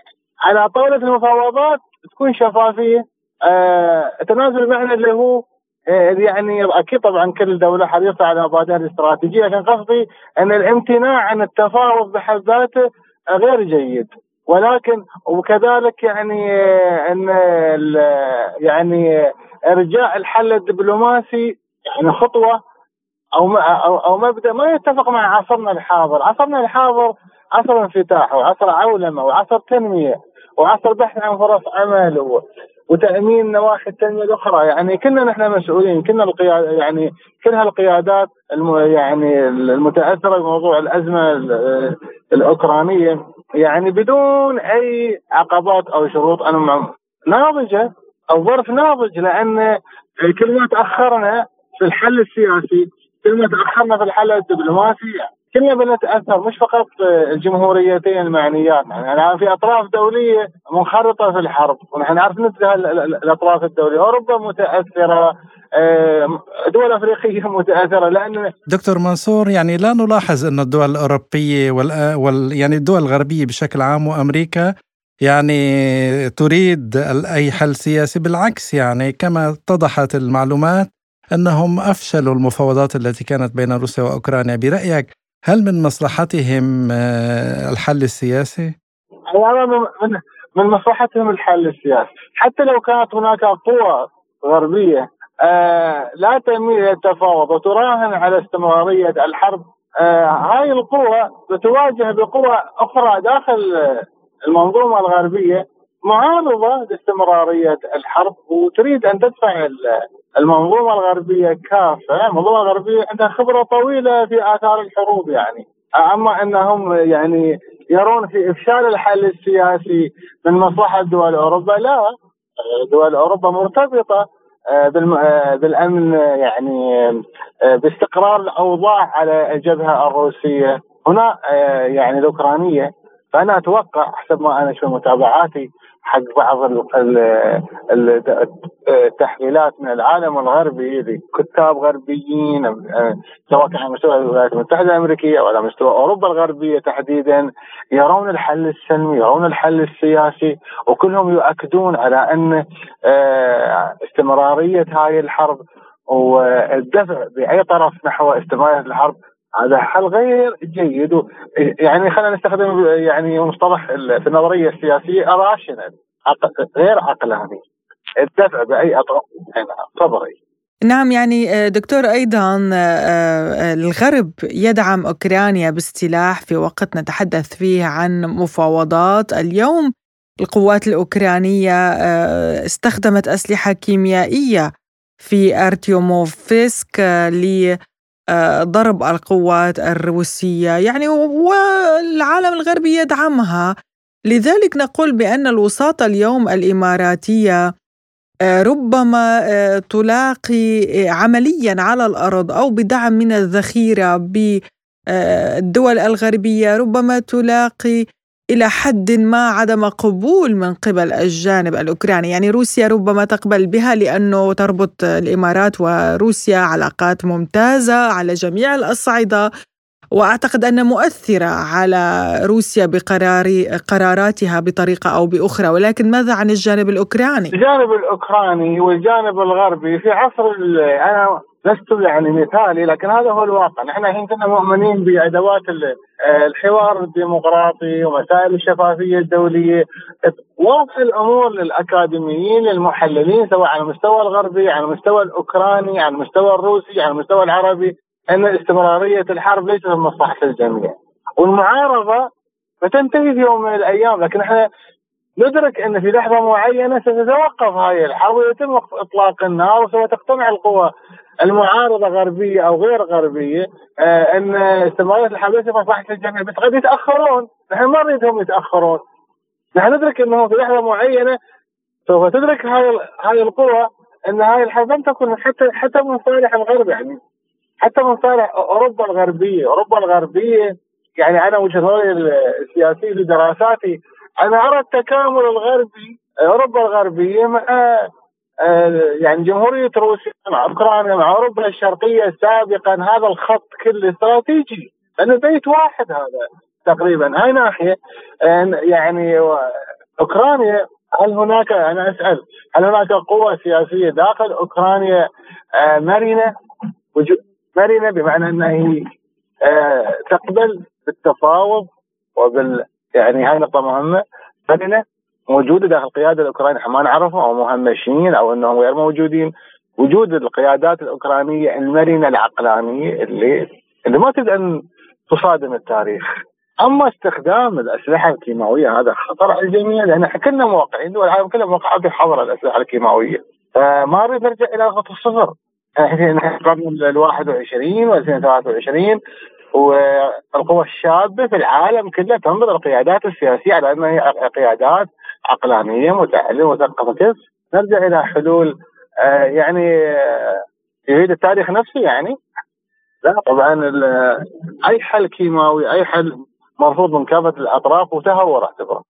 S19: على طاولة المفاوضات تكون شفافية. آه تنازل المعنى اللي هو آه يعني أكيد طبعا كل دولة حريصة على مبادئها الاستراتيجية لكن قصدي أن الامتناع عن التفاوض بحد ذاته غير جيد. ولكن وكذلك يعني آه أن يعني ارجاء الحل الدبلوماسي يعني خطوة أو أو, مبدأ ما يتفق مع عصرنا الحاضر، عصرنا الحاضر عصر انفتاح وعصر عولمه وعصر تنمية وعصر بحث عن فرص عمل وتأمين نواحي التنمية الأخرى. يعني كنا نحن مسؤولين. كنا القيادة يعني كل هالقيادات الم يعني المتأثرة بموضوع الأزمة الأوكرانية يعني بدون أي عقبات أو شروط. أنا ناضجة الظرف ناضج لأن كل ما تاخرنا في الحل السياسي كل ما تاخرنا في الحل الدبلوماسي كلنا بنتاثر مش فقط الجمهوريتين المعنيات. يعني في أطراف دولية منخرطة في الحرب ونحن نعرف نتبه الأطراف الدولية. أوروبا متأثرة دول أفريقية <laughs> متأثرة لأن
S3: دكتور منصور يعني لا نلاحظ أن الدول الأوروبية وال يعني الدول الغربية بشكل عام وأمريكا يعني تريد اي حل سياسي بالعكس يعني كما اتضحت المعلومات أنهم أفشلوا المفاوضات التي كانت بين روسيا وأوكرانيا. برأيك هل من مصلحتهم آه، الحل السياسي؟
S19: من من مصلحتهم الحل السياسي، حتى لو كانت هناك قوى غربية آه لا تميل إلى التفاوض وتراهن على استمرارية الحرب آه هاي القوى بتواجه بقوى أخرى داخل المنظومة الغربية معارضة لاستمرارية الحرب وتريد أن تدفع المنظومة الغربية كافة، المنظومة الغربية عندها خبرة طويلة في آثار الحروب يعني، أما إنهم يعني يرون في إفشال الحل السياسي من مصلحة دول أوروبا لا. دول أوروبا مرتبطة آه، آه، بالأمن يعني آه، باستقرار الأوضاع على الجبهه الروسية. هنا يعني الأوكرانية فأنا أتوقع حسب ما أنا شو متابعاتي حق بعض التحليلات من العالم الغربي لكتاب غربيين سواء كان على مستوى الولايات المتحدة الأمريكية أو على مستوى أوروبا الغربية تحديدا يرون الحل السلمي يرون الحل السياسي وكلهم يؤكدون على أن آه، استمرارية هذه الحرب والدفع بأي طرف نحو استمرارية الحرب هذا حل غير جيد. يعني خلينا نستخدم يعني مصطلح في النظرية السياسية راشنال غير عقلاني. الدفع بأي أطراف تفضلي.
S4: نعم يعني آه، دكتور أيضا آه، آه، الغرب يدعم أوكرانيا بالسلاح في وقت نتحدث فيه عن مفاوضات. اليوم القوات الأوكرانية استخدمت أسلحة كيميائية في أرتيوموفسك ضرب القوات الروسية يعني والعالم الغربي يدعمها. لذلك نقول بأن الوساطة اليوم الإماراتية آه، ربما آه، تلاقي عمليا على الأرض أو بدعم من الذخيرة بالدول الغربية ربما تلاقي إلى حد ما عدم قبول من قبل الجانب الأوكراني، يعني روسيا ربما تقبل بها لأنه تربط الإمارات وروسيا علاقات ممتازة على جميع الأصعدة وأعتقد انها مؤثرة على روسيا بقرار قراراتها بطريقة أو بأخرى ولكن ماذا عن الجانب الأوكراني؟
S19: الجانب الأوكراني والجانب الغربي في عصر أنا لست يعني مثالي لكن هذا هو الواقع. نحن الحين كنا مؤمنين بأدوات الحوار الديمقراطي ومسائل الشفافية الدولية. واضح الأمور للأكاديميين للمحللين سواء على المستوى الغربي على المستوى الأوكراني على المستوى الروسي على المستوى العربي إن استمرارية الحرب ليست من مصلحة الجميع. والمعارضة ستنتهي في يوم من الأيام لكن إحنا ندرك إن في لحظة معينة ستتوقف هذه الحرب ويتم إطلاق النار وسوف تقتنع القوى المعارضة غربية أو غير غربية آه إن استمراريه ليست مصلحة الجميع. بس قد يتأخرون. نحن ما نريدهم يتأخرون. نحن ندرك انه في لحظة معينة سوف تدرك هاي هاي القوى إن هاي الحرب لم تكن حتى حتى من صالح الغرب يعني. حتى من صالح أوروبا الغربية، أوروبا الغربية يعني أنا وجهة نظري السياسية في دراساتي أنا أرى التكامل الغربي أوروبا الغربية مع يعني جمهورية روسيا مع اوكرانيا مع اوروبا الشرقية سابقا هذا الخط كله استراتيجي. لأنه بيت واحد هذا تقريبا. هاي ناحية يعني أوكرانيا هل هناك أنا أسأل هل هناك قوة سياسية داخل أوكرانيا؟ آه، مرنة مرنة بمعنى أنها هي آه، تقبل بالتفاوض وبال يعني هاي نقطة مهمة. مرنة موجوده داخل القيادة الأوكرانية. ما نعرفهم أو مهمشين أو إنهم غير موجودين. وجود القيادات الأوكرانية المرنة العقلانية اللي اللي ما تريد أن تصادم التاريخ. أما استخدام الأسلحة الكيماوية هذا خطر على الجميع لأن إحنا كلنا موقعين دول العالم كلها موقعه في حظر الأسلحة الكيماوية. فما نريد نرجع إلى نقطه الصفر. القرن ال 21 و 2023 والقوى الشابة في العالم كله تنظر القيادات السياسية على أنها قيادات عقلانية متعلمة مثقفه كيف نرجع إلى حلول آه يعني آه يعيد التاريخ نفسه يعني؟ لا طبعا أي حل كيماوي أي حل مرفوض من كافة الأطراف وتهور اعتبره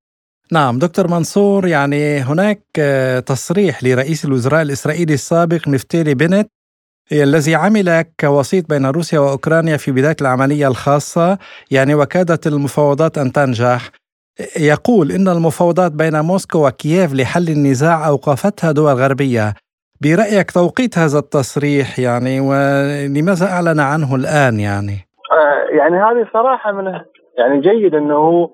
S3: نعم دكتور منصور يعني هناك آه، تصريح لرئيس الوزراء الإسرائيلي السابق نفتالي بنت الذي عمل كوسيط بين روسيا وأوكرانيا في بداية العملية الخاصة يعني وكادت المفاوضات ان تنجح يقول إن المفاوضات بين موسكو وكييف لحل النزاع أوقفتها دول غربية. برأيك توقيت هذا التصريح يعني ولماذا أعلن عنه الآن يعني؟
S19: آه يعني هذه صراحة من يعني جيد إنه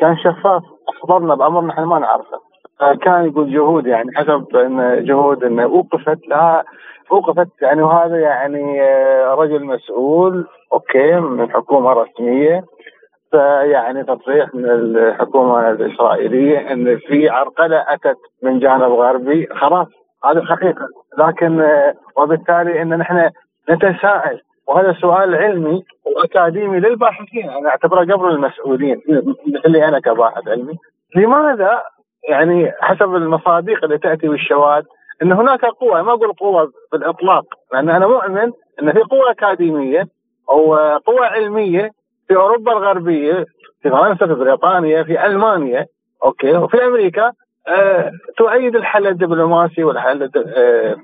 S19: كان شفاف. أخبرنا بأمر نحن ما نعرفه. آه كان يقول جهود يعني حسب إن جهود إنه أوقفت لها أوقفت يعني وهذا يعني آه، رجل مسؤول أوكي من حكومة رسمية. فيعني تصريح من الحكومة الإسرائيلية إن في عرقلة أتت من جانب غربي. خلاص هذا حقيقة. لكن آه، وبالتالي إن نحن نتساءل وهذا سؤال علمي وأكاديمي للباحثين. أنا أعتبره قبل المسؤولين مثلي أنا كباحث علمي. لماذا؟ يعني حسب المصادق اللي تأتي بالشواهد إن هناك قوى ما أقول قوى بالإطلاق لأن أنا مؤمن إن في قوى أكاديمية أو قوى علمية في أوروبا الغربية في فرنسا في بريطانيا في ألمانيا أوكي وفي أمريكا أه تؤيد الحل الدبلوماسي والحل أه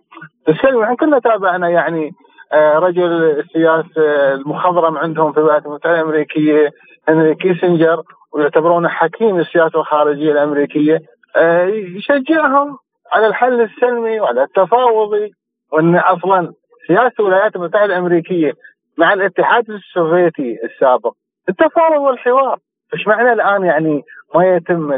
S19: السلمي. إحنا كلنا تابعنا يعني أه رجل السياسة المخضرم عندهم في الولايات المتحدة الأمريكية هنري كيسنجر ويعتبرونه حكيم السياسة الخارجية الأمريكية أه يشجعهم على الحل السلمي وعلى التفاوضي وأن أصلا سياسة الولايات المتحدة الأمريكية مع الاتحاد السوفيتي السابق. التفاوض والحوار. إيش معنى الآن يعني ما يتم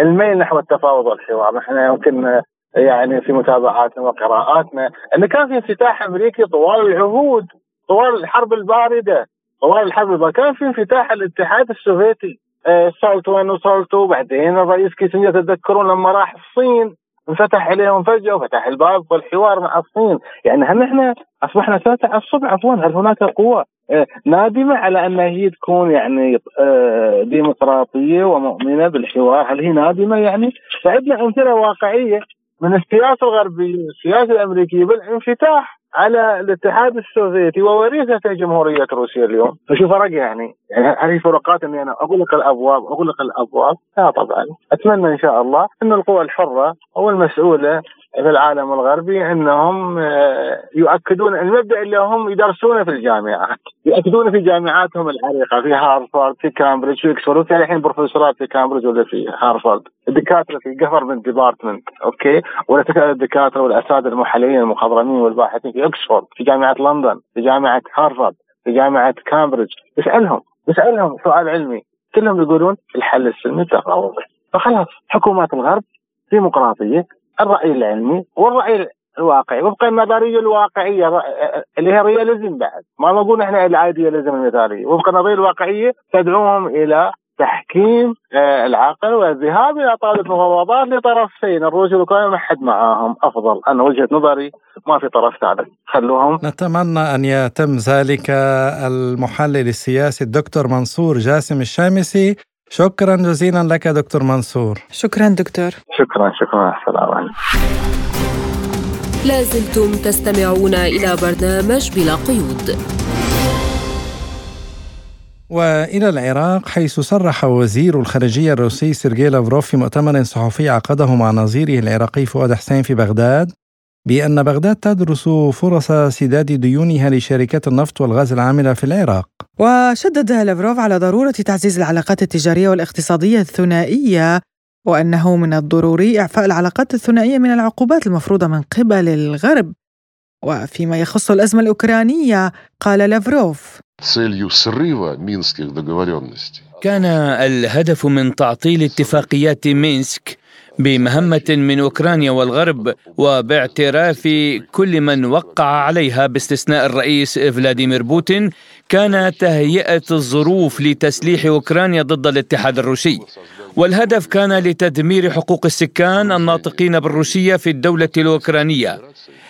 S19: الميل نحو التفاوض والحوار؟ نحن يمكن يعني في متابعاتنا وقراءاتنا أن كان في انفتاح أمريكي طوال العهود طوال الحرب الباردة طوال الحرب الباردة. كان في انفتاح الاتحاد السوفيتي آه، SALT one و SALT two بعدين الرئيس كيسنجر تتذكرون لما راح الصين. انفتح عليهم فجأة وفتح الباب والحوار مع الصين. يعني هل نحن أصبحنا سنة الصبح عفوا هل هناك قوة؟ آه، نادمة على أن هي تكون يعني آه، ديمقراطية ومؤمنة بالحوار. هل هي نادمة يعني؟ فعندنا أمثلة واقعية من السياسة الغربية والسياسة الأمريكية بالانفتاح. على الاتحاد السوفيتي ووريثته جمهورية روسيا اليوم. فشو فرق يعني يعني هذه فروقات إني أنا اغلق الأبواب اغلق الأبواب؟ لا طبعا. أتمنى إن شاء الله إن القوى الحرة أو المسؤوله في العالم الغربي انهم آه، يؤكدون المبدأ اللي هم يدرسونه في الجامعات، يؤكدونه في جامعاتهم العريقة في هارفارد في كامبريدج في إكسفورد في الحين بروفيسورات في كامبريدج ولا في هارفارد، الدكاترة في government department okay؟ ولا الدكاترة والأساتذة المحللين المخضرمين والباحثين في إكسفورد في جامعة لندن في جامعة هارفارد في جامعة كامبريدج. اسالهم اسالهم سؤال علمي. كلهم يقولون الحل السلمي التفاوضي فخلاص حكومات الغرب ديمقراطية الرأي العلمي والرأي الواقعي وفق النظرية الواقعية اللي هي رياليزم بعد. ما نقول إحنا الآيدياليزم المثاليه وفق النظرية الواقعية تدعوهم إلى تحكيم آه، العقل والذهاب إلى طاوله مفاوضات لطرفين الروس والاوكراني ما حد معاهم. أفضل أنا وجهة نظري ما في طرف ثالث خلوهم.
S3: نتمنى أن يتم ذلك المحلل السياسي الدكتور منصور جاسم الشامسي. شكرا جزيلا لك دكتور منصور.
S4: شكرا دكتور.
S19: شكرا شكرا السلام عليكم.
S1: لازلتم تستمعون إلى برنامج بلا قيود.
S3: وإلى العراق حيث صرح وزير الخارجية الروسي سيرجي لافروف في مؤتمر صحفي عقده مع نظيره العراقي فؤاد حسين في بغداد بأن بغداد تدرس فرص سداد ديونها لشركات النفط والغاز العاملة في العراق.
S4: وشدد لافروف على ضرورة تعزيز العلاقات التجارية والاقتصادية الثنائية وأنه من الضروري إعفاء العلاقات الثنائية من العقوبات المفروضة من قبل الغرب. وفيما يخص الأزمة الأوكرانية قال لافروف
S6: كان الهدف من تعطيل اتفاقيات مينسك بمهمة من أوكرانيا والغرب وباعتراف كل من وقع عليها باستثناء الرئيس فلاديمير بوتين كان تهيئة الظروف لتسليح أوكرانيا ضد الاتحاد الروسي. والهدف كان لتدمير حقوق السكان الناطقين بالروسية في الدولة الأوكرانية.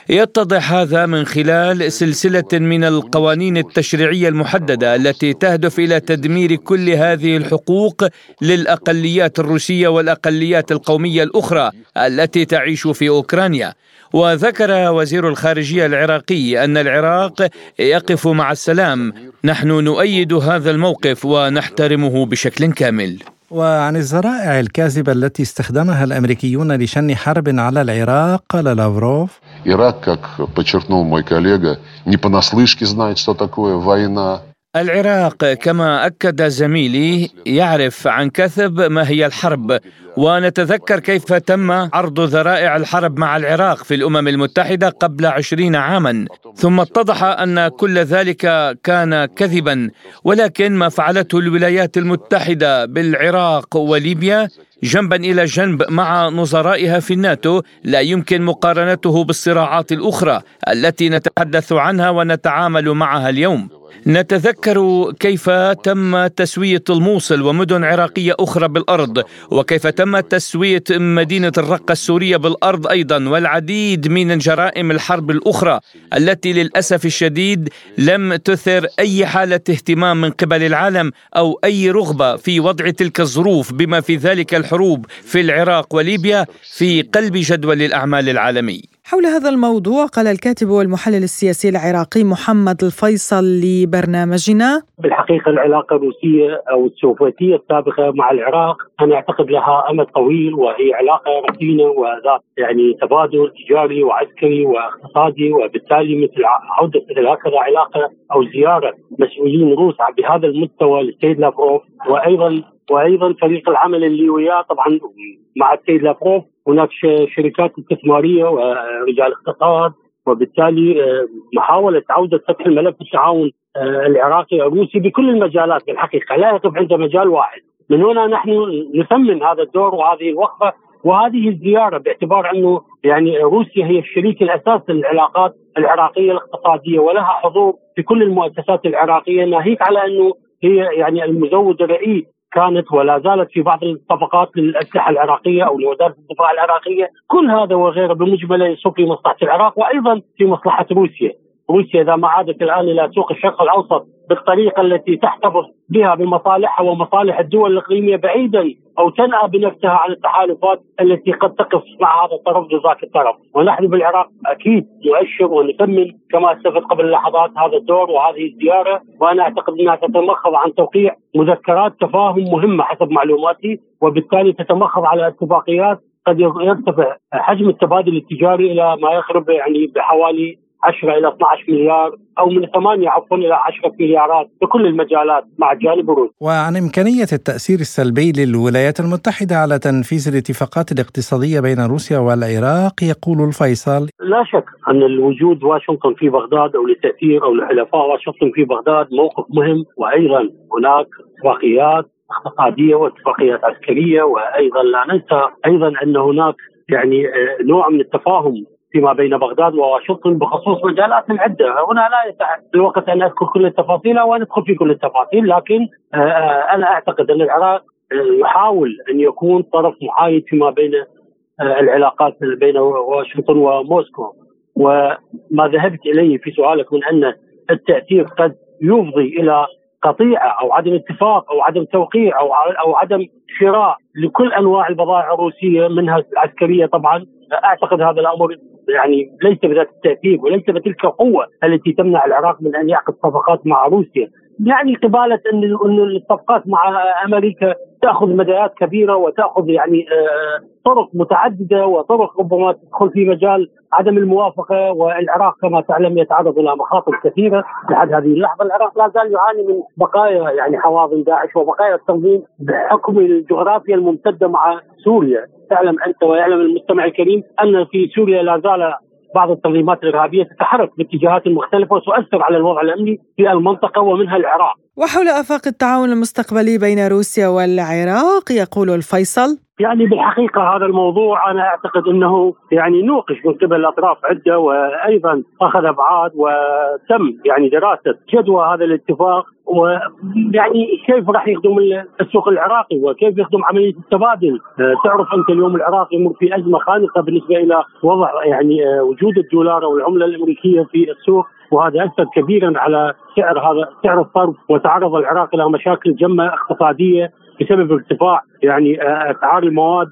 S6: يتضح هذا من خلال سلسلة من القوانين التشريعية المحددة التي تهدف إلى تدمير كل هذه الحقوق للأقليات الروسية والأقليات القومية الأخرى التي تعيش في أوكرانيا. وذكر وزير الخارجية العراقي أن العراق يقف مع السلام. نحن نؤيد هذا الموقف ونحترمه بشكل كامل.
S3: وعن الذرائع الكاذبة التي استخدمها الأمريكيون لشن حرب على العراق قال لافروف
S20: Ирак, как подчеркнул мой коллега, не понаслышке знает, что такое война.
S6: العراق كما أكد زميلي يعرف عن كثب ما هي الحرب ونتذكر كيف تم عرض ذرائع الحرب مع العراق في الأمم المتحدة قبل عشرين عاما. ثم اتضح أن كل ذلك كان كذبا ولكن ما فعلته الولايات المتحدة بالعراق وليبيا جنبا إلى جنب مع نظرائها في الناتو لا يمكن مقارنته بالصراعات الأخرى التي نتحدث عنها ونتعامل معها اليوم. نتذكر كيف تم تسوية الموصل ومدن عراقية أخرى بالأرض وكيف تم تسوية مدينة الرقة السورية بالأرض أيضا والعديد من جرائم الحرب الأخرى التي للأسف الشديد لم تثر أي حالة اهتمام من قبل العالم أو أي رغبة في وضع تلك الظروف بما في ذلك الحروب في العراق وليبيا في قلب جدول الأعمال العالمي.
S4: حول هذا الموضوع قال الكاتب والمحلل السياسي العراقي محمد الفيصل لبرنامجنا.
S21: بالحقيقة العلاقة الروسية أو السوفيتية السابقة مع العراق أنا أعتقد لها أمد طويل وهي علاقة ركينة وذات يعني تبادل تجاري وعسكري واقتصادي وبالتالي مثل عودة مثل هكذا علاقة أو زيارة مسؤولين روس بهذا المستوى للسيد لافروف وأيضا وأيضا فريق العمل اللي وياه طبعا مع السيد لافروف هناك شركات استثمارية ورجال اقتصاد وبالتالي آه، محاولة عودة فتح الملف التعاون آه، العراقي الروسي بكل المجالات بالحقيقة. لا يقف عند مجال واحد. من هنا نحن نثمن هذا الدور وهذه الوقفة وهذه الزيارة باعتبار أنه يعني روسيا هي الشريك الاساسي للعلاقات العراقية الاقتصادية ولها حضور في كل المؤسسات العراقية ناهيك على أنه هي يعني المزود الرئيس كانت ولا زالت في بعض الطبقات للاسلحه العراقية أو لوزاره الدفاع العراقية، كل هذا وغيره بالمجمل يصب في مصلحة العراق وأيضا في مصلحة روسيا، روسيا إذا ما عادت الآن إلى سوق الشرق الأوسط بالطريقة التي تحتفظ بها بمصالحها ومصالح الدول الإقليمية بعيدا أو تنأى بنفسها عن التحالفات التي قد تقف مع هذا الطرف ذاك الطرف، ونحن بالعراق أكيد نؤشر ونثمن كما استفدت قبل لحظات هذا الدور وهذه الزيارة وأنا أعتقد أنها تتمخض عن توقيع مذكرات تفاهم مهمة حسب معلوماتي وبالتالي تتمخض على اتفاقيات قد يرتفع حجم التبادل التجاري إلى ما يقرب يعني بحوالي 10 إلى 12 مليار أو من 8 عفوا إلى 10 مليارات في كل المجالات مع الجانب الروسي.
S3: وعن إمكانية التأثير السلبي للولايات المتحدة على تنفيذ الاتفاقات الاقتصادية بين روسيا والعراق يقول الفيصل.
S21: لا شك أن الوجود واشنطن في بغداد أو للتاثير أو لحلفاء واشنطن في بغداد موقف مهم وأيضا هناك اتفاقيات اقتصادية واتفاقيات عسكرية وأيضا لا ننسى أيضا أن هناك يعني آه، نوع من التفاهم فيما بين بغداد وواشنطن بخصوص مجالات عده، هنا لا يتاح الوقت أن أذكر كل التفاصيل أو أن ادخل في كل التفاصيل، لكن آه، آه، أنا أعتقد أن العراق يحاول أن يكون طرف محايد فيما بين العلاقات بين واشنطن وموسكو. وما ذهبت إليه في سؤالك من أن التأثير قد يفضي إلى قطيعه أو عدم اتفاق أو عدم توقيع أو أو عدم شراء لكل أنواع البضائع الروسية منها العسكرية طبعا. أعتقد هذا الأمر يعني ليس بذات التاثير وليس بتلك القوة التي تمنع العراق من أن يعقد صفقات مع روسيا. يعني قبالة أن أن الصفقات مع أمريكا تأخذ مجالات كبيرة وتأخذ يعني آه، طرق متعددة وطرق ربما تدخل في مجال عدم الموافقة والعراق كما تعلم يتعرض إلى مخاطر كثيرة لحد هذه اللحظة. العراق لا زال يعاني من بقايا يعني حواضن داعش وبقايا التنظيم بحكم الجغرافيا الممتدة مع سوريا. تعلم أنت ويعلم المستمع الكريم أن في سوريا لا زال بعض التنظيمات الإرهابية تتحرك باتجاهات مختلفة وتؤثر على الوضع الأمني في المنطقة ومنها العراق.
S4: وحول آفاق التعاون المستقبلي بين روسيا والعراق يقول الفيصل
S21: يعني بالحقيقة هذا الموضوع أنا أعتقد إنه يعني نوقش من قبل اطراف عدة وأيضا أخذ أبعاد وتم يعني دراسة جدوى هذا الاتفاق ويعني كيف راح يخدم السوق العراقي وكيف يخدم عملية التبادل. آه، تعرف أنت اليوم العراق يمر في أزمة خانقة بالنسبة إلى وضع يعني آه، وجود الدولار أو العمله الأمريكية في السوق وهذا أثر كبيرا على سعر هذا سعر الصرف وتعرض العراق إلى مشاكل جمة اقتصادية. بسبب ارتفاع يعني آه، أسعار المواد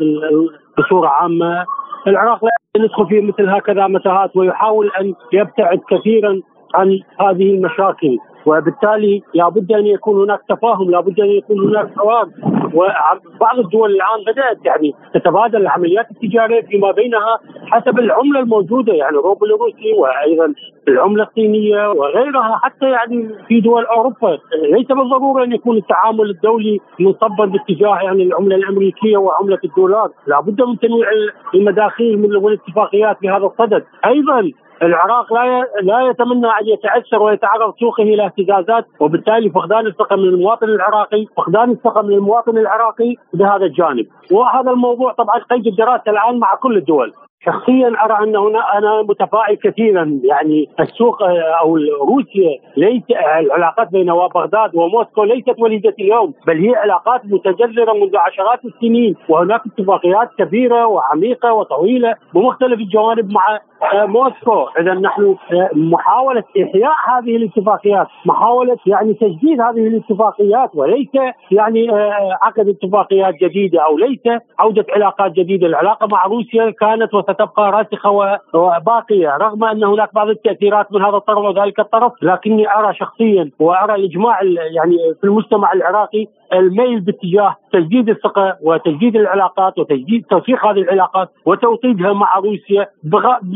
S21: بصورة عامة. العراق لا يدخل في مثل هكذا متاهات ويحاول أن يبتعد كثيرا عن هذه المشاكل. وبالتالي لابد أن يكون هناك تفاهم لابد أن يكون هناك حوار وبعض الدول الآن بدأت يعني تتبادل العمليات التجارية فيما بينها حسب العملة الموجودة يعني الروبل الروسي وأيضا العملة الصينية وغيرها. حتى يعني في دول أوروبا ليس بالضرورة أن يكون التعامل الدولي منصبا باتجاه يعني العملة الأمريكية وعملة الدولار، لابد من تنويع المداخيل والاتفاقيات بهذا الصدد، أيضا العراق لا لا يتمنى أن يتأثر ويتعرض سوقه إلى اهتزازات وبالتالي فقدان الثقة من المواطن العراقي، فقدان الثقة من المواطن العراقي بهذا الجانب، وهذا الموضوع طبعا قيد الدراسة الآن مع كل الدول، شخصيا أرى أن هنا أنا متفائل كثيرا. يعني السوق أو روسيا ليس العلاقات بين بغداد وموسكو ليست وليدة اليوم بل هي علاقات متجذرة منذ عشرات السنين وهناك اتفاقيات كبيرة وعميقة وطويلة بمختلف الجوانب مع آه، موسكو. اذا نحن آه، محاولة إحياء هذه الاتفاقيات محاولة يعني تجديد هذه الاتفاقيات وليس يعني آه، عقد اتفاقيات جديدة أو ليس عودة علاقات جديدة. العلاقة مع روسيا كانت وستبقى راسخة وباقية رغم أن هناك بعض التأثيرات من هذا الطرف وذلك الطرف لكني أرى شخصيا وأرى الإجماع يعني في المجتمع العراقي الميل باتجاه تجديد الثقة وتجديد العلاقات وتجديد توثيق هذه العلاقات وتوطيدها مع روسيا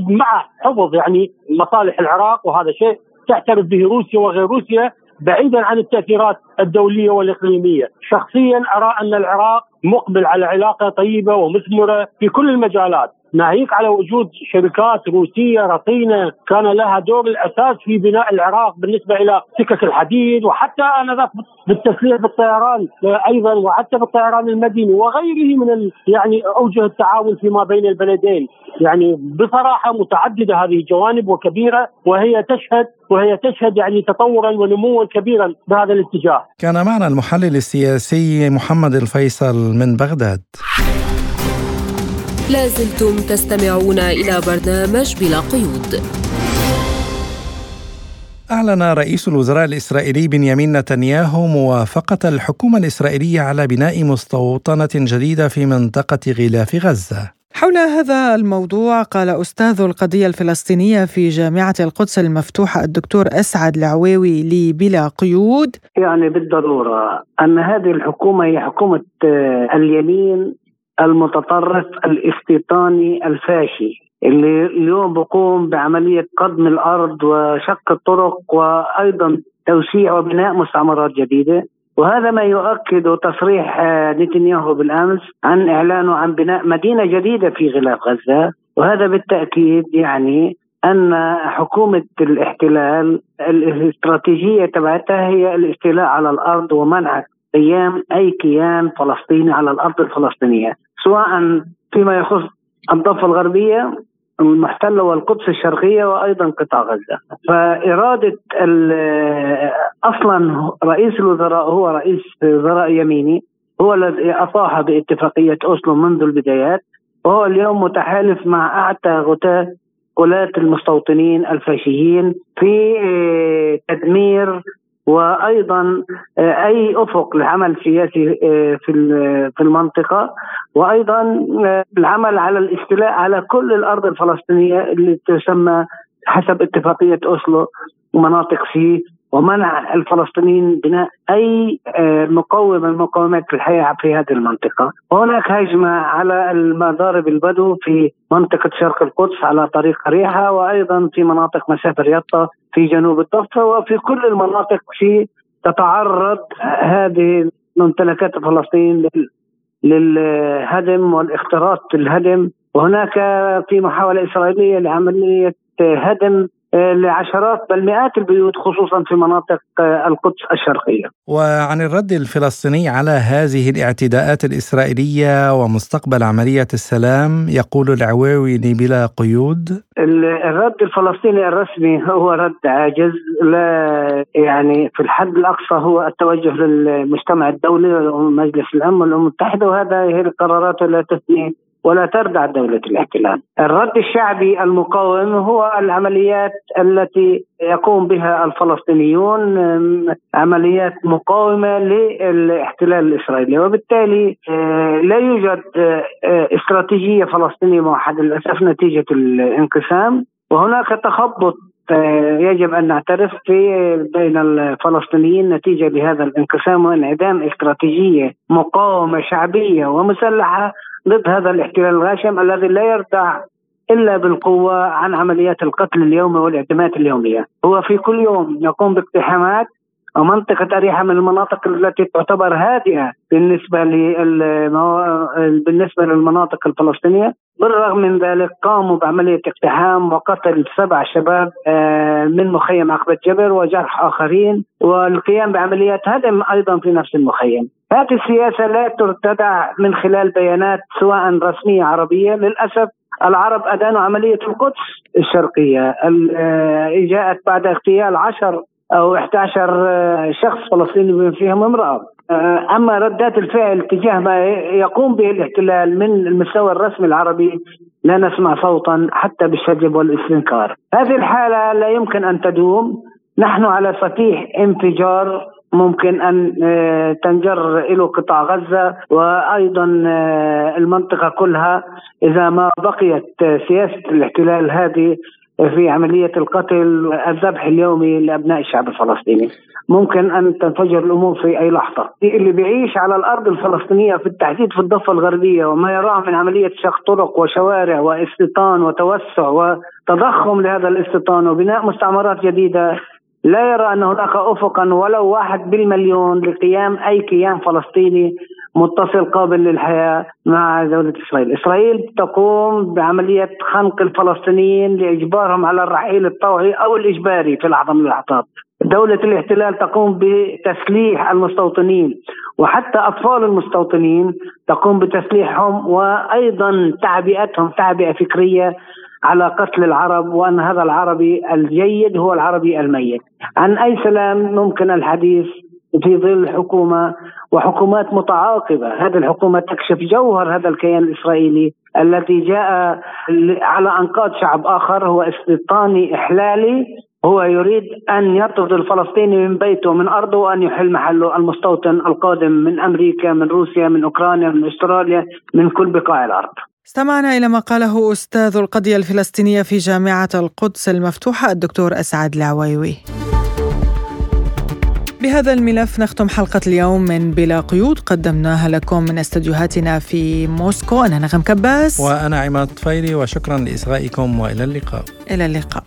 S21: مع حفظ يعني مصالح العراق وهذا شيء تعترف به روسيا وغير روسيا بعيدا عن التأثيرات الدولية والإقليمية، شخصيا أرى أن العراق مقبل على علاقة طيبة ومثمرة في كل المجالات، ناهيك على وجود شركات روسية رصينه كان لها دور الأساس في بناء العراق بالنسبة إلى سكك الحديد وحتى انذاك بالتسليح بالطيران أيضا وحتى بالطيران المدني وغيره من يعني أوجه التعاون فيما بين البلدين يعني بصراحة متعددة هذه الجوانب وكبيرة وهي تشهد وهي تشهد يعني تطورا ونموا كبيرا بهذا الاتجاه.
S3: كان معنا المحلل السياسي محمد الفيصل من بغداد.
S1: لازلتم تستمعون إلى برنامج بلا قيود
S3: أعلن رئيس الوزراء الإسرائيلي بنيامين نتنياهو موافقة الحكومة الإسرائيلية على بناء مستوطنة جديدة في منطقة غلاف غزة.
S4: حول هذا الموضوع قال أستاذ القضية الفلسطينية في جامعة القدس المفتوحة الدكتور أسعد العويوي لبلا قيود
S22: يعني بالضرورة أن هذه الحكومة هي حكومة آه، اليمين المتطرف الاستيطاني الفاشي اللي اليوم بقوم بعملية قدم الأرض وشق الطرق وأيضا توسيع وبناء مستعمرات جديدة. وهذا ما يؤكد تصريح آه، نتنياهو بالأمس عن إعلانه عن بناء مدينة جديدة في غلاف غزة. وهذا بالتأكيد يعني أن حكومة الاحتلال الاستراتيجية تبعتها هي الاستيلاء على الأرض ومنع قيام أي كيان فلسطيني على الأرض الفلسطينية سواء فيما يخص الضفة الغربية المحتلة والقدس الشرقية وأيضا قطاع غزة. فإرادة أصلا رئيس الوزراء هو رئيس وزراء يميني هو الذي اطاح باتفاقية أوسلو منذ البدايات وهو اليوم متحالف مع أعتى غتاة ولاة المستوطنين الفاشيين في تدمير وأيضا آه، أي أفق لعمل سياسي آه، في في المنطقة. وأيضا آه، العمل على الاستيلاء على كل الأرض الفلسطينية اللي تسمى حسب اتفاقية أوسلو مناطق سي ومنع الفلسطينيين بناء أي مقوم من مقومات الحياة في هذه المنطقة، وهناك هجمة على المضارب البدو في منطقة شرق القدس على طريق ريحة وأيضا في مناطق مسافر يطا في جنوب الضفة وفي كل المناطق في تتعرض هذه ممتلكات فلسطين للهدم والاختراط الهدم. وهناك في محاولة إسرائيلية لعملية هدم لعشرات بل مئات البيوت خصوصا في مناطق القدس الشرقية.
S3: وعن الرد الفلسطيني على هذه الاعتداءات الإسرائيلية ومستقبل عملية السلام يقول العواوي بلا قيود.
S22: الرد الفلسطيني الرسمي هو رد عاجز لا يعني في الحد الأقصى هو التوجه للمجتمع الدولي ومجلس الامم والأمم المتحدة وهذا هي القرارات تثني ولا تردع دولة الاحتلال. الرد الشعبي المقاوم هو العمليات التي يقوم بها الفلسطينيون عمليات مقاومة للاحتلال الإسرائيلي. وبالتالي آه، لا يوجد آه، استراتيجية فلسطينية موحدة للأسف نتيجة الانقسام. وهناك تخبط آه، يجب أن نعترف في بين الفلسطينيين نتيجة لهذا الانقسام وانعدام استراتيجية مقاومة شعبية ومسلحة ضد هذا الاحتلال الغاشم الذي لا يرتع إلا بالقوة عن عمليات القتل اليومي والاعتماد اليومية، هو في كل يوم يقوم باقتحامات ومنطقة أريحة من المناطق التي تعتبر هادئة بالنسبة بالنسبة للمناطق الفلسطينية. بالرغم من ذلك قاموا بعملية اقتحام وقتل سبع شباب آه، من مخيم عقبة جبر وجرح آخرين والقيام بعمليات هدم أيضا في نفس المخيم. هذه السياسة لا ترتدع من خلال بيانات سواء رسمية عربية. للأسف العرب أدانوا عملية القدس الشرقية. آه، جاءت بعد اغتيال عشر أو 11 آه، شخص فلسطيني بما فيهم امرأة. آه، أما ردات الفعل تجاه ما يقوم به الاحتلال من المستوى الرسمي العربي لا نسمع صوتا حتى بالشجب والاستنكار. هذه الحالة لا يمكن أن تدوم. نحن على سطيح انفجار ممكن أن آه، تنجر إلى قطاع غزة وأيضا المنطقة كلها إذا ما بقيت سياسة الاحتلال هذه في عملية القتل الذبح اليومي لأبناء الشعب الفلسطيني. ممكن أن تنفجر الأمور في أي لحظة. اللي بيعيش على الأرض الفلسطينية في التحديد في الضفة الغربية وما يراه من عملية شق طرق وشوارع واستيطان وتوسع وتضخم لهذا الاستيطان وبناء مستعمرات جديدة لا يرى أن هناك أفقا ولو واحد بالمليون لقيام أي كيان فلسطيني متصل قابل للحياة مع دولة إسرائيل. إسرائيل تقوم بعملية خنق الفلسطينيين لإجبارهم على الرحيل الطوعي أو الإجباري في لحظة من اللحظات دولة الاحتلال تقوم بتسليح المستوطنين وحتى أطفال المستوطنين تقوم بتسليحهم وأيضا تعبئتهم تعبئة فكرية على قتل العرب وأن هذا العربي الجيد هو العربي الميت. عن أي سلام ممكن الحديث في ظل حكومة وحكومات متعاقبة. هذه الحكومة تكشف جوهر هذا الكيان الإسرائيلي الذي جاء على أنقاض شعب آخر. هو استيطاني إحلالي. هو يريد أن يطرد الفلسطيني من بيته من أرضه وأن يحل محله المستوطن القادم من أمريكا من روسيا من أوكرانيا من أستراليا من كل بقاع الأرض.
S4: استمعنا إلى ما قاله أستاذ القضية الفلسطينية في جامعة القدس المفتوحة الدكتور أسعد العويوي بهذا الملف نختم حلقة اليوم من بلا قيود. قدمناها لكم من استديوهاتنا في موسكو. أنا نغم كباس.
S3: وأنا عماد طفيلي وشكرا لإصغائكم وإلى اللقاء.
S4: إلى اللقاء.